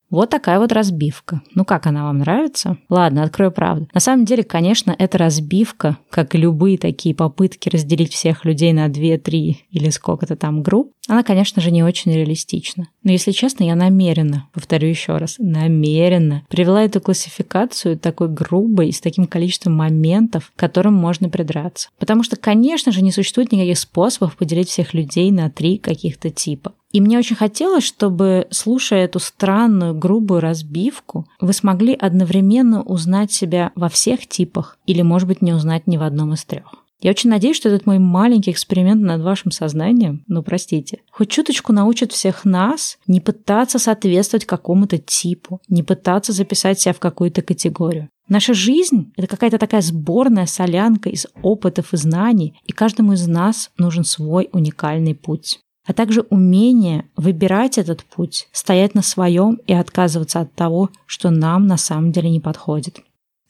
Вот такая вот разбивка. Ну как она вам нравится? Ладно, открою правду. На самом деле, конечно, эта разбивка, как и любые такие попытки разделить всех людей на 2, 3 или сколько-то там групп, она, конечно же, не очень реалистична. Но, если честно, я намеренно, повторю еще раз, намеренно привела эту классификацию такой грубой и с таким количеством моментов, к которым можно придраться. Потому что, конечно же, не существует никаких способов поделить всех людей на три каких-то типа. И мне очень хотелось, чтобы, слушая эту странную, грубую разбивку, вы смогли одновременно узнать себя во всех типах или, может быть, не узнать ни в одном из трех. Я очень надеюсь, что этот мой маленький эксперимент над вашим сознанием, ну простите, хоть чуточку научит всех нас не пытаться соответствовать какому-то типу, не пытаться записать себя в какую-то категорию. Наша жизнь — это какая-то такая сборная солянка из опытов и знаний, и каждому из нас нужен свой уникальный путь а также умение выбирать этот путь, стоять на своем и отказываться от того, что нам на самом деле не подходит.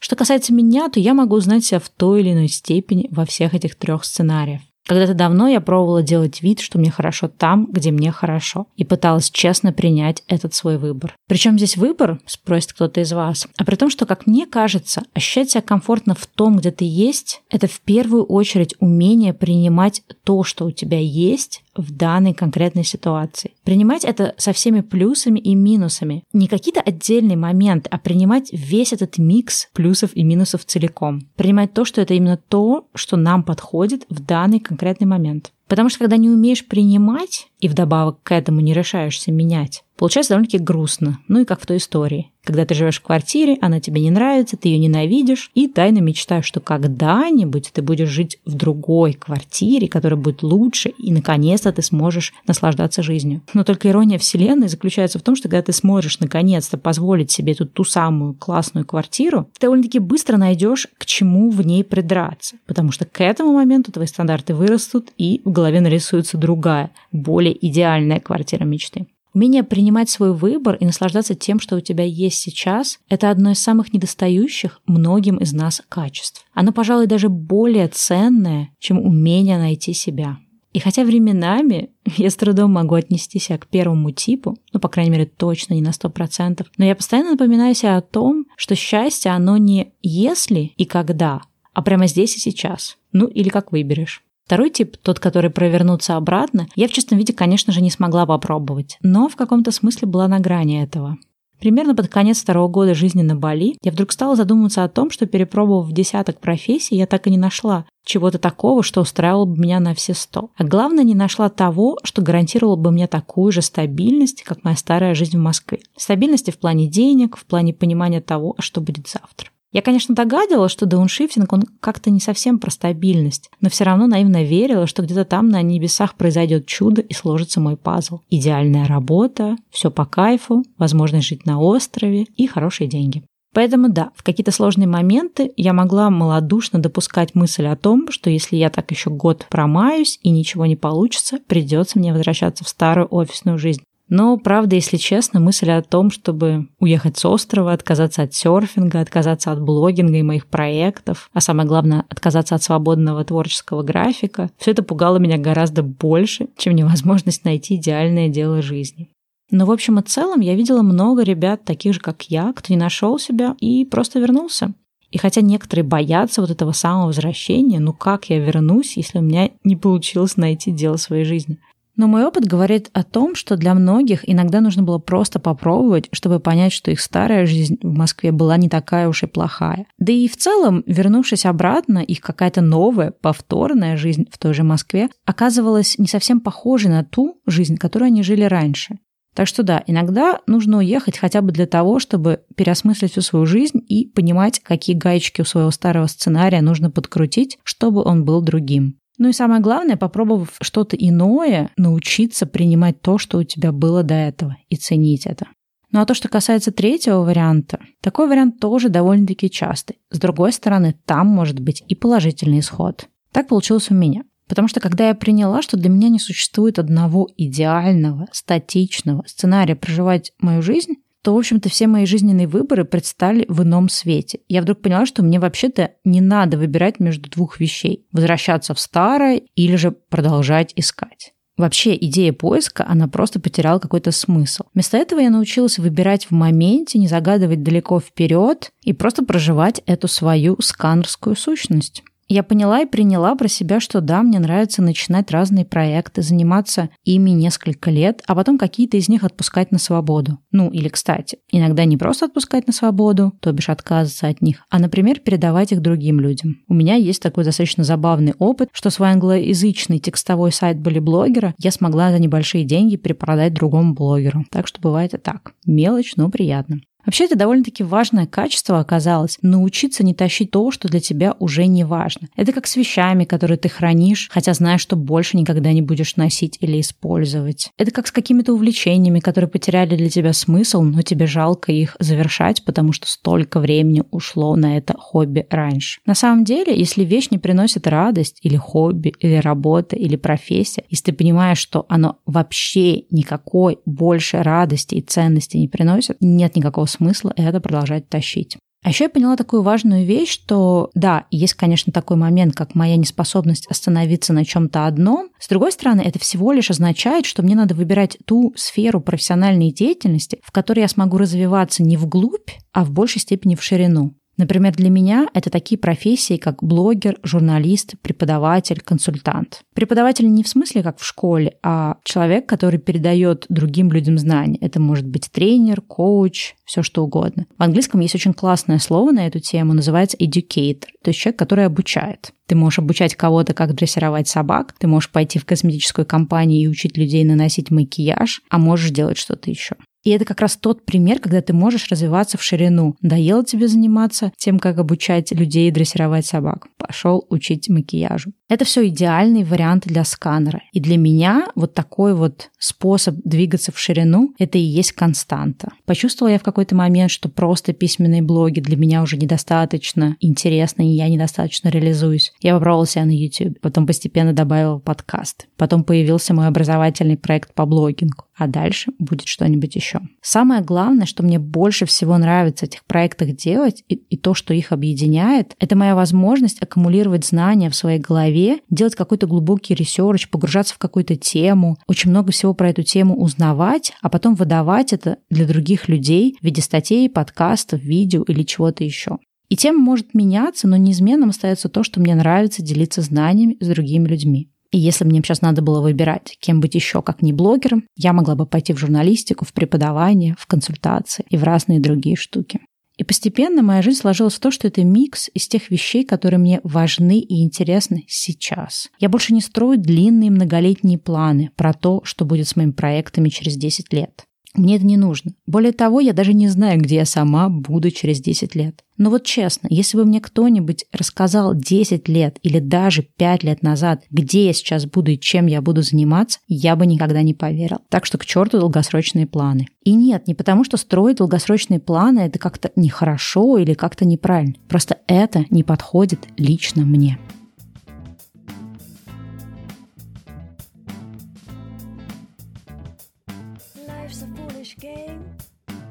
Что касается меня, то я могу узнать себя в той или иной степени во всех этих трех сценариях. Когда-то давно я пробовала делать вид, что мне хорошо там, где мне хорошо, и пыталась честно принять этот свой выбор. Причем здесь выбор, спросит кто-то из вас, а при том, что, как мне кажется, ощущать себя комфортно в том, где ты есть, это в первую очередь умение принимать то, что у тебя есть в данной конкретной ситуации. Принимать это со всеми плюсами и минусами. Не какие-то отдельные моменты, а принимать весь этот микс плюсов и минусов целиком. Принимать то, что это именно то, что нам подходит в данный конкретный момент. Потому что когда не умеешь принимать и вдобавок к этому не решаешься менять, получается довольно-таки грустно. Ну и как в той истории. Когда ты живешь в квартире, она тебе не нравится, ты ее ненавидишь, и тайно мечтаешь, что когда-нибудь ты будешь жить в другой квартире, которая будет лучше, и наконец-то ты сможешь наслаждаться жизнью. Но только ирония Вселенной заключается в том, что когда ты сможешь наконец-то позволить себе эту ту самую классную квартиру, ты довольно-таки быстро найдешь, к чему в ней придраться. Потому что к этому моменту твои стандарты вырастут, и в голове нарисуется другая, более идеальная квартира мечты. Умение принимать свой выбор и наслаждаться тем, что у тебя есть сейчас, это одно из самых недостающих многим из нас качеств. Оно, пожалуй, даже более ценное, чем умение найти себя. И хотя временами я с трудом могу отнести себя к первому типу, ну, по крайней мере, точно не на 100%, но я постоянно напоминаю себе о том, что счастье, оно не если и когда, а прямо здесь и сейчас. Ну, или как выберешь. Второй тип, тот, который провернуться обратно, я в чистом виде, конечно же, не смогла попробовать, но в каком-то смысле была на грани этого. Примерно под конец второго года жизни на Бали я вдруг стала задумываться о том, что перепробовав десяток профессий, я так и не нашла чего-то такого, что устраивало бы меня на все сто. А главное, не нашла того, что гарантировало бы мне такую же стабильность, как моя старая жизнь в Москве. Стабильности в плане денег, в плане понимания того, что будет завтра. Я, конечно, догадывалась, что дауншифтинг, он как-то не совсем про стабильность, но все равно наивно верила, что где-то там на небесах произойдет чудо и сложится мой пазл. Идеальная работа, все по кайфу, возможность жить на острове и хорошие деньги. Поэтому да, в какие-то сложные моменты я могла малодушно допускать мысль о том, что если я так еще год промаюсь и ничего не получится, придется мне возвращаться в старую офисную жизнь. Но, правда, если честно, мысль о том, чтобы уехать с острова, отказаться от серфинга, отказаться от блогинга и моих проектов, а самое главное, отказаться от свободного творческого графика, все это пугало меня гораздо больше, чем невозможность найти идеальное дело жизни. Но в общем и целом я видела много ребят, таких же, как я, кто не нашел себя и просто вернулся. И хотя некоторые боятся вот этого самого возвращения, ну как я вернусь, если у меня не получилось найти дело своей жизни? Но мой опыт говорит о том, что для многих иногда нужно было просто попробовать, чтобы понять, что их старая жизнь в Москве была не такая уж и плохая. Да и в целом, вернувшись обратно, их какая-то новая, повторная жизнь в той же Москве оказывалась не совсем похожей на ту жизнь, которую они жили раньше. Так что да, иногда нужно уехать хотя бы для того, чтобы переосмыслить всю свою жизнь и понимать, какие гаечки у своего старого сценария нужно подкрутить, чтобы он был другим. Ну и самое главное, попробовав что-то иное, научиться принимать то, что у тебя было до этого, и ценить это. Ну а то, что касается третьего варианта, такой вариант тоже довольно-таки частый. С другой стороны, там может быть и положительный исход. Так получилось у меня. Потому что когда я приняла, что для меня не существует одного идеального, статичного сценария проживать мою жизнь, то, в общем-то, все мои жизненные выборы предстали в ином свете. Я вдруг поняла, что мне вообще-то не надо выбирать между двух вещей. Возвращаться в старое или же продолжать искать. Вообще идея поиска, она просто потеряла какой-то смысл. Вместо этого я научилась выбирать в моменте, не загадывать далеко вперед и просто проживать эту свою сканерскую сущность. Я поняла и приняла про себя, что да, мне нравится начинать разные проекты, заниматься ими несколько лет, а потом какие-то из них отпускать на свободу. Ну, или, кстати, иногда не просто отпускать на свободу, то бишь отказываться от них, а, например, передавать их другим людям. У меня есть такой достаточно забавный опыт, что свой англоязычный текстовой сайт были блогера я смогла за небольшие деньги перепродать другому блогеру. Так что бывает и так. Мелочь, но приятно. Вообще, это довольно-таки важное качество оказалось – научиться не тащить то, что для тебя уже не важно. Это как с вещами, которые ты хранишь, хотя знаешь, что больше никогда не будешь носить или использовать. Это как с какими-то увлечениями, которые потеряли для тебя смысл, но тебе жалко их завершать, потому что столько времени ушло на это хобби раньше. На самом деле, если вещь не приносит радость, или хобби, или работа, или профессия, если ты понимаешь, что оно вообще никакой больше радости и ценности не приносит, нет никакого смысла это продолжать тащить. А еще я поняла такую важную вещь, что да, есть, конечно, такой момент, как моя неспособность остановиться на чем-то одном. С другой стороны, это всего лишь означает, что мне надо выбирать ту сферу профессиональной деятельности, в которой я смогу развиваться не вглубь, а в большей степени в ширину. Например, для меня это такие профессии, как блогер, журналист, преподаватель, консультант. Преподаватель не в смысле как в школе, а человек, который передает другим людям знания. Это может быть тренер, коуч, все что угодно. В английском есть очень классное слово на эту тему, называется educator, то есть человек, который обучает. Ты можешь обучать кого-то, как дрессировать собак, ты можешь пойти в косметическую компанию и учить людей наносить макияж, а можешь делать что-то еще. И это как раз тот пример, когда ты можешь развиваться в ширину. Доело тебе заниматься тем, как обучать людей дрессировать собак. Пошел учить макияжу. Это все идеальные варианты для сканера. И для меня вот такой вот способ двигаться в ширину – это и есть константа. Почувствовала я в какой-то момент, что просто письменные блоги для меня уже недостаточно интересны, и я недостаточно реализуюсь. Я попробовала себя на YouTube, потом постепенно добавила подкаст. Потом появился мой образовательный проект по блогингу а дальше будет что-нибудь еще. Самое главное, что мне больше всего нравится в этих проектах делать, и, и то, что их объединяет, это моя возможность аккумулировать знания в своей голове, делать какой-то глубокий research, погружаться в какую-то тему, очень много всего про эту тему узнавать, а потом выдавать это для других людей в виде статей, подкастов, видео или чего-то еще. И тема может меняться, но неизменным остается то, что мне нравится делиться знаниями с другими людьми. И если мне сейчас надо было выбирать, кем быть еще как не блогером, я могла бы пойти в журналистику, в преподавание, в консультации и в разные другие штуки. И постепенно моя жизнь сложилась в то, что это микс из тех вещей, которые мне важны и интересны сейчас. Я больше не строю длинные многолетние планы про то, что будет с моими проектами через 10 лет. Мне это не нужно. Более того, я даже не знаю, где я сама буду через 10 лет. Но вот честно, если бы мне кто-нибудь рассказал 10 лет или даже 5 лет назад, где я сейчас буду и чем я буду заниматься, я бы никогда не поверил. Так что к черту долгосрочные планы. И нет, не потому что строить долгосрочные планы это как-то нехорошо или как-то неправильно. Просто это не подходит лично мне.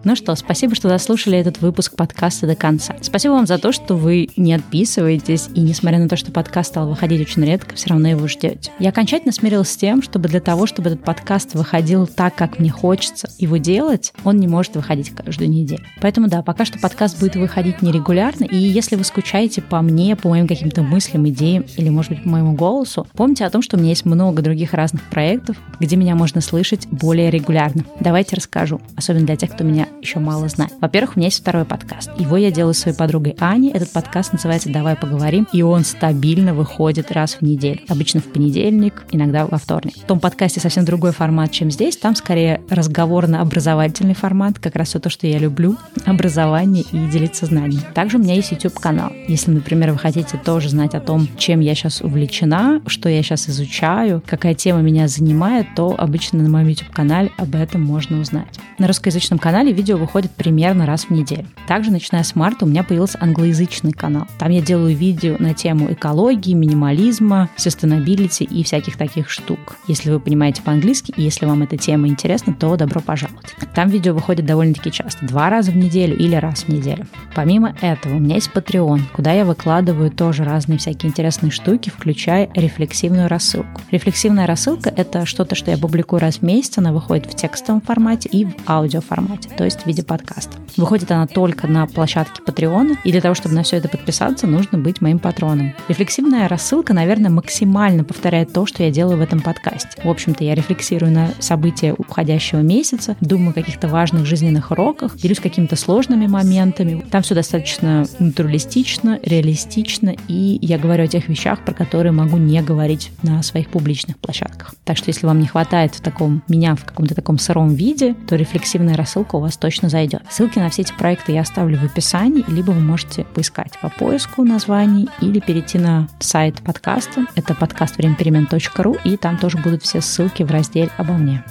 Ну что, спасибо, что дослушали этот выпуск подкаста до конца. Спасибо вам за то, что вы не отписываетесь, и несмотря на то, что подкаст стал выходить очень редко, все равно его ждете. Я окончательно смирилась с тем, чтобы для того, чтобы этот подкаст выходил так, как мне хочется его делать, он не может выходить каждую неделю. Поэтому да, пока что подкаст будет выходить нерегулярно, и если вы скучаете по мне, по моим каким-то мыслям, идеям или, может быть, по моему голосу, помните о том, что у меня есть много других разных проектов, где меня можно слышать более регулярно. Давайте расскажу, особенно для тех, кто меня еще мало знает. Во-первых, у меня есть второй подкаст. Его я делаю с своей подругой Аней. Этот подкаст называется «Давай поговорим», и он стабильно выходит раз в неделю. Обычно в понедельник, иногда во вторник. В том подкасте совсем другой формат, чем здесь. Там скорее разговорно-образовательный формат, как раз все то, что я люблю. Образование и делиться знаниями. Также у меня есть YouTube-канал. Если, например, вы хотите тоже знать о том, чем я сейчас увлечена, что я сейчас изучаю, какая тема меня занимает, то обычно на моем YouTube-канале об этом можно узнать. На русскоязычном канале видео выходит примерно раз в неделю. Также, начиная с марта, у меня появился англоязычный канал. Там я делаю видео на тему экологии, минимализма, sustainability и всяких таких штук. Если вы понимаете по-английски, и если вам эта тема интересна, то добро пожаловать. Там видео выходит довольно-таки часто, два раза в неделю или раз в неделю. Помимо этого, у меня есть Patreon, куда я выкладываю тоже разные всякие интересные штуки, включая рефлексивную рассылку. Рефлексивная рассылка — это что-то, что я публикую раз в месяц, она выходит в текстовом формате и в аудиоформате, то есть в виде подкаста. Выходит она только на площадке Patreon, и для того, чтобы на все это подписаться, нужно быть моим патроном. Рефлексивная рассылка, наверное, максимально повторяет то, что я делаю в этом подкасте. В общем-то, я рефлексирую на события уходящего месяца, думаю о каких-то важных жизненных уроках, делюсь какими-то сложными моментами. Там все достаточно натуралистично, реалистично, и я говорю о тех вещах, про которые могу не говорить на своих публичных площадках. Так что, если вам не хватает в таком меня в каком-то таком сыром виде, то рефлексивная рассылка у вас точно зайдет. Ссылки на все эти проекты я оставлю в описании, либо вы можете поискать по поиску названий или перейти на сайт подкаста. Это подкаст времяперемен.ру, и там тоже будут все ссылки в разделе «Обо мне».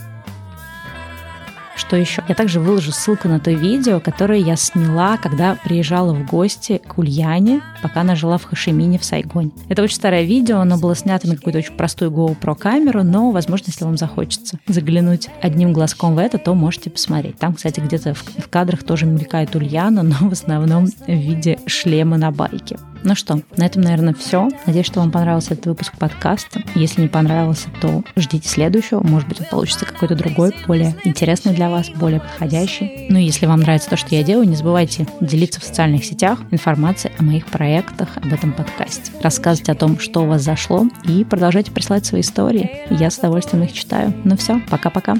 Что еще? Я также выложу ссылку на то видео, которое я сняла, когда приезжала в гости к Ульяне, пока она жила в Хашимине в Сайгоне. Это очень старое видео, оно было снято на какую-то очень простую GoPro камеру, но, возможно, если вам захочется заглянуть одним глазком в это, то можете посмотреть. Там, кстати, где-то в, кадрах тоже мелькает Ульяна, но в основном в виде шлема на байке. Ну что, на этом, наверное, все. Надеюсь, что вам понравился этот выпуск подкаста. Если не понравился, то ждите следующего. Может быть, он получится какой-то другой, более интересный для вас, более подходящий. Ну и если вам нравится то, что я делаю, не забывайте делиться в социальных сетях информацией о моих проектах, об этом подкасте. Рассказывать о том, что у вас зашло, и продолжайте присылать свои истории. Я с удовольствием их читаю. Ну все, пока-пока.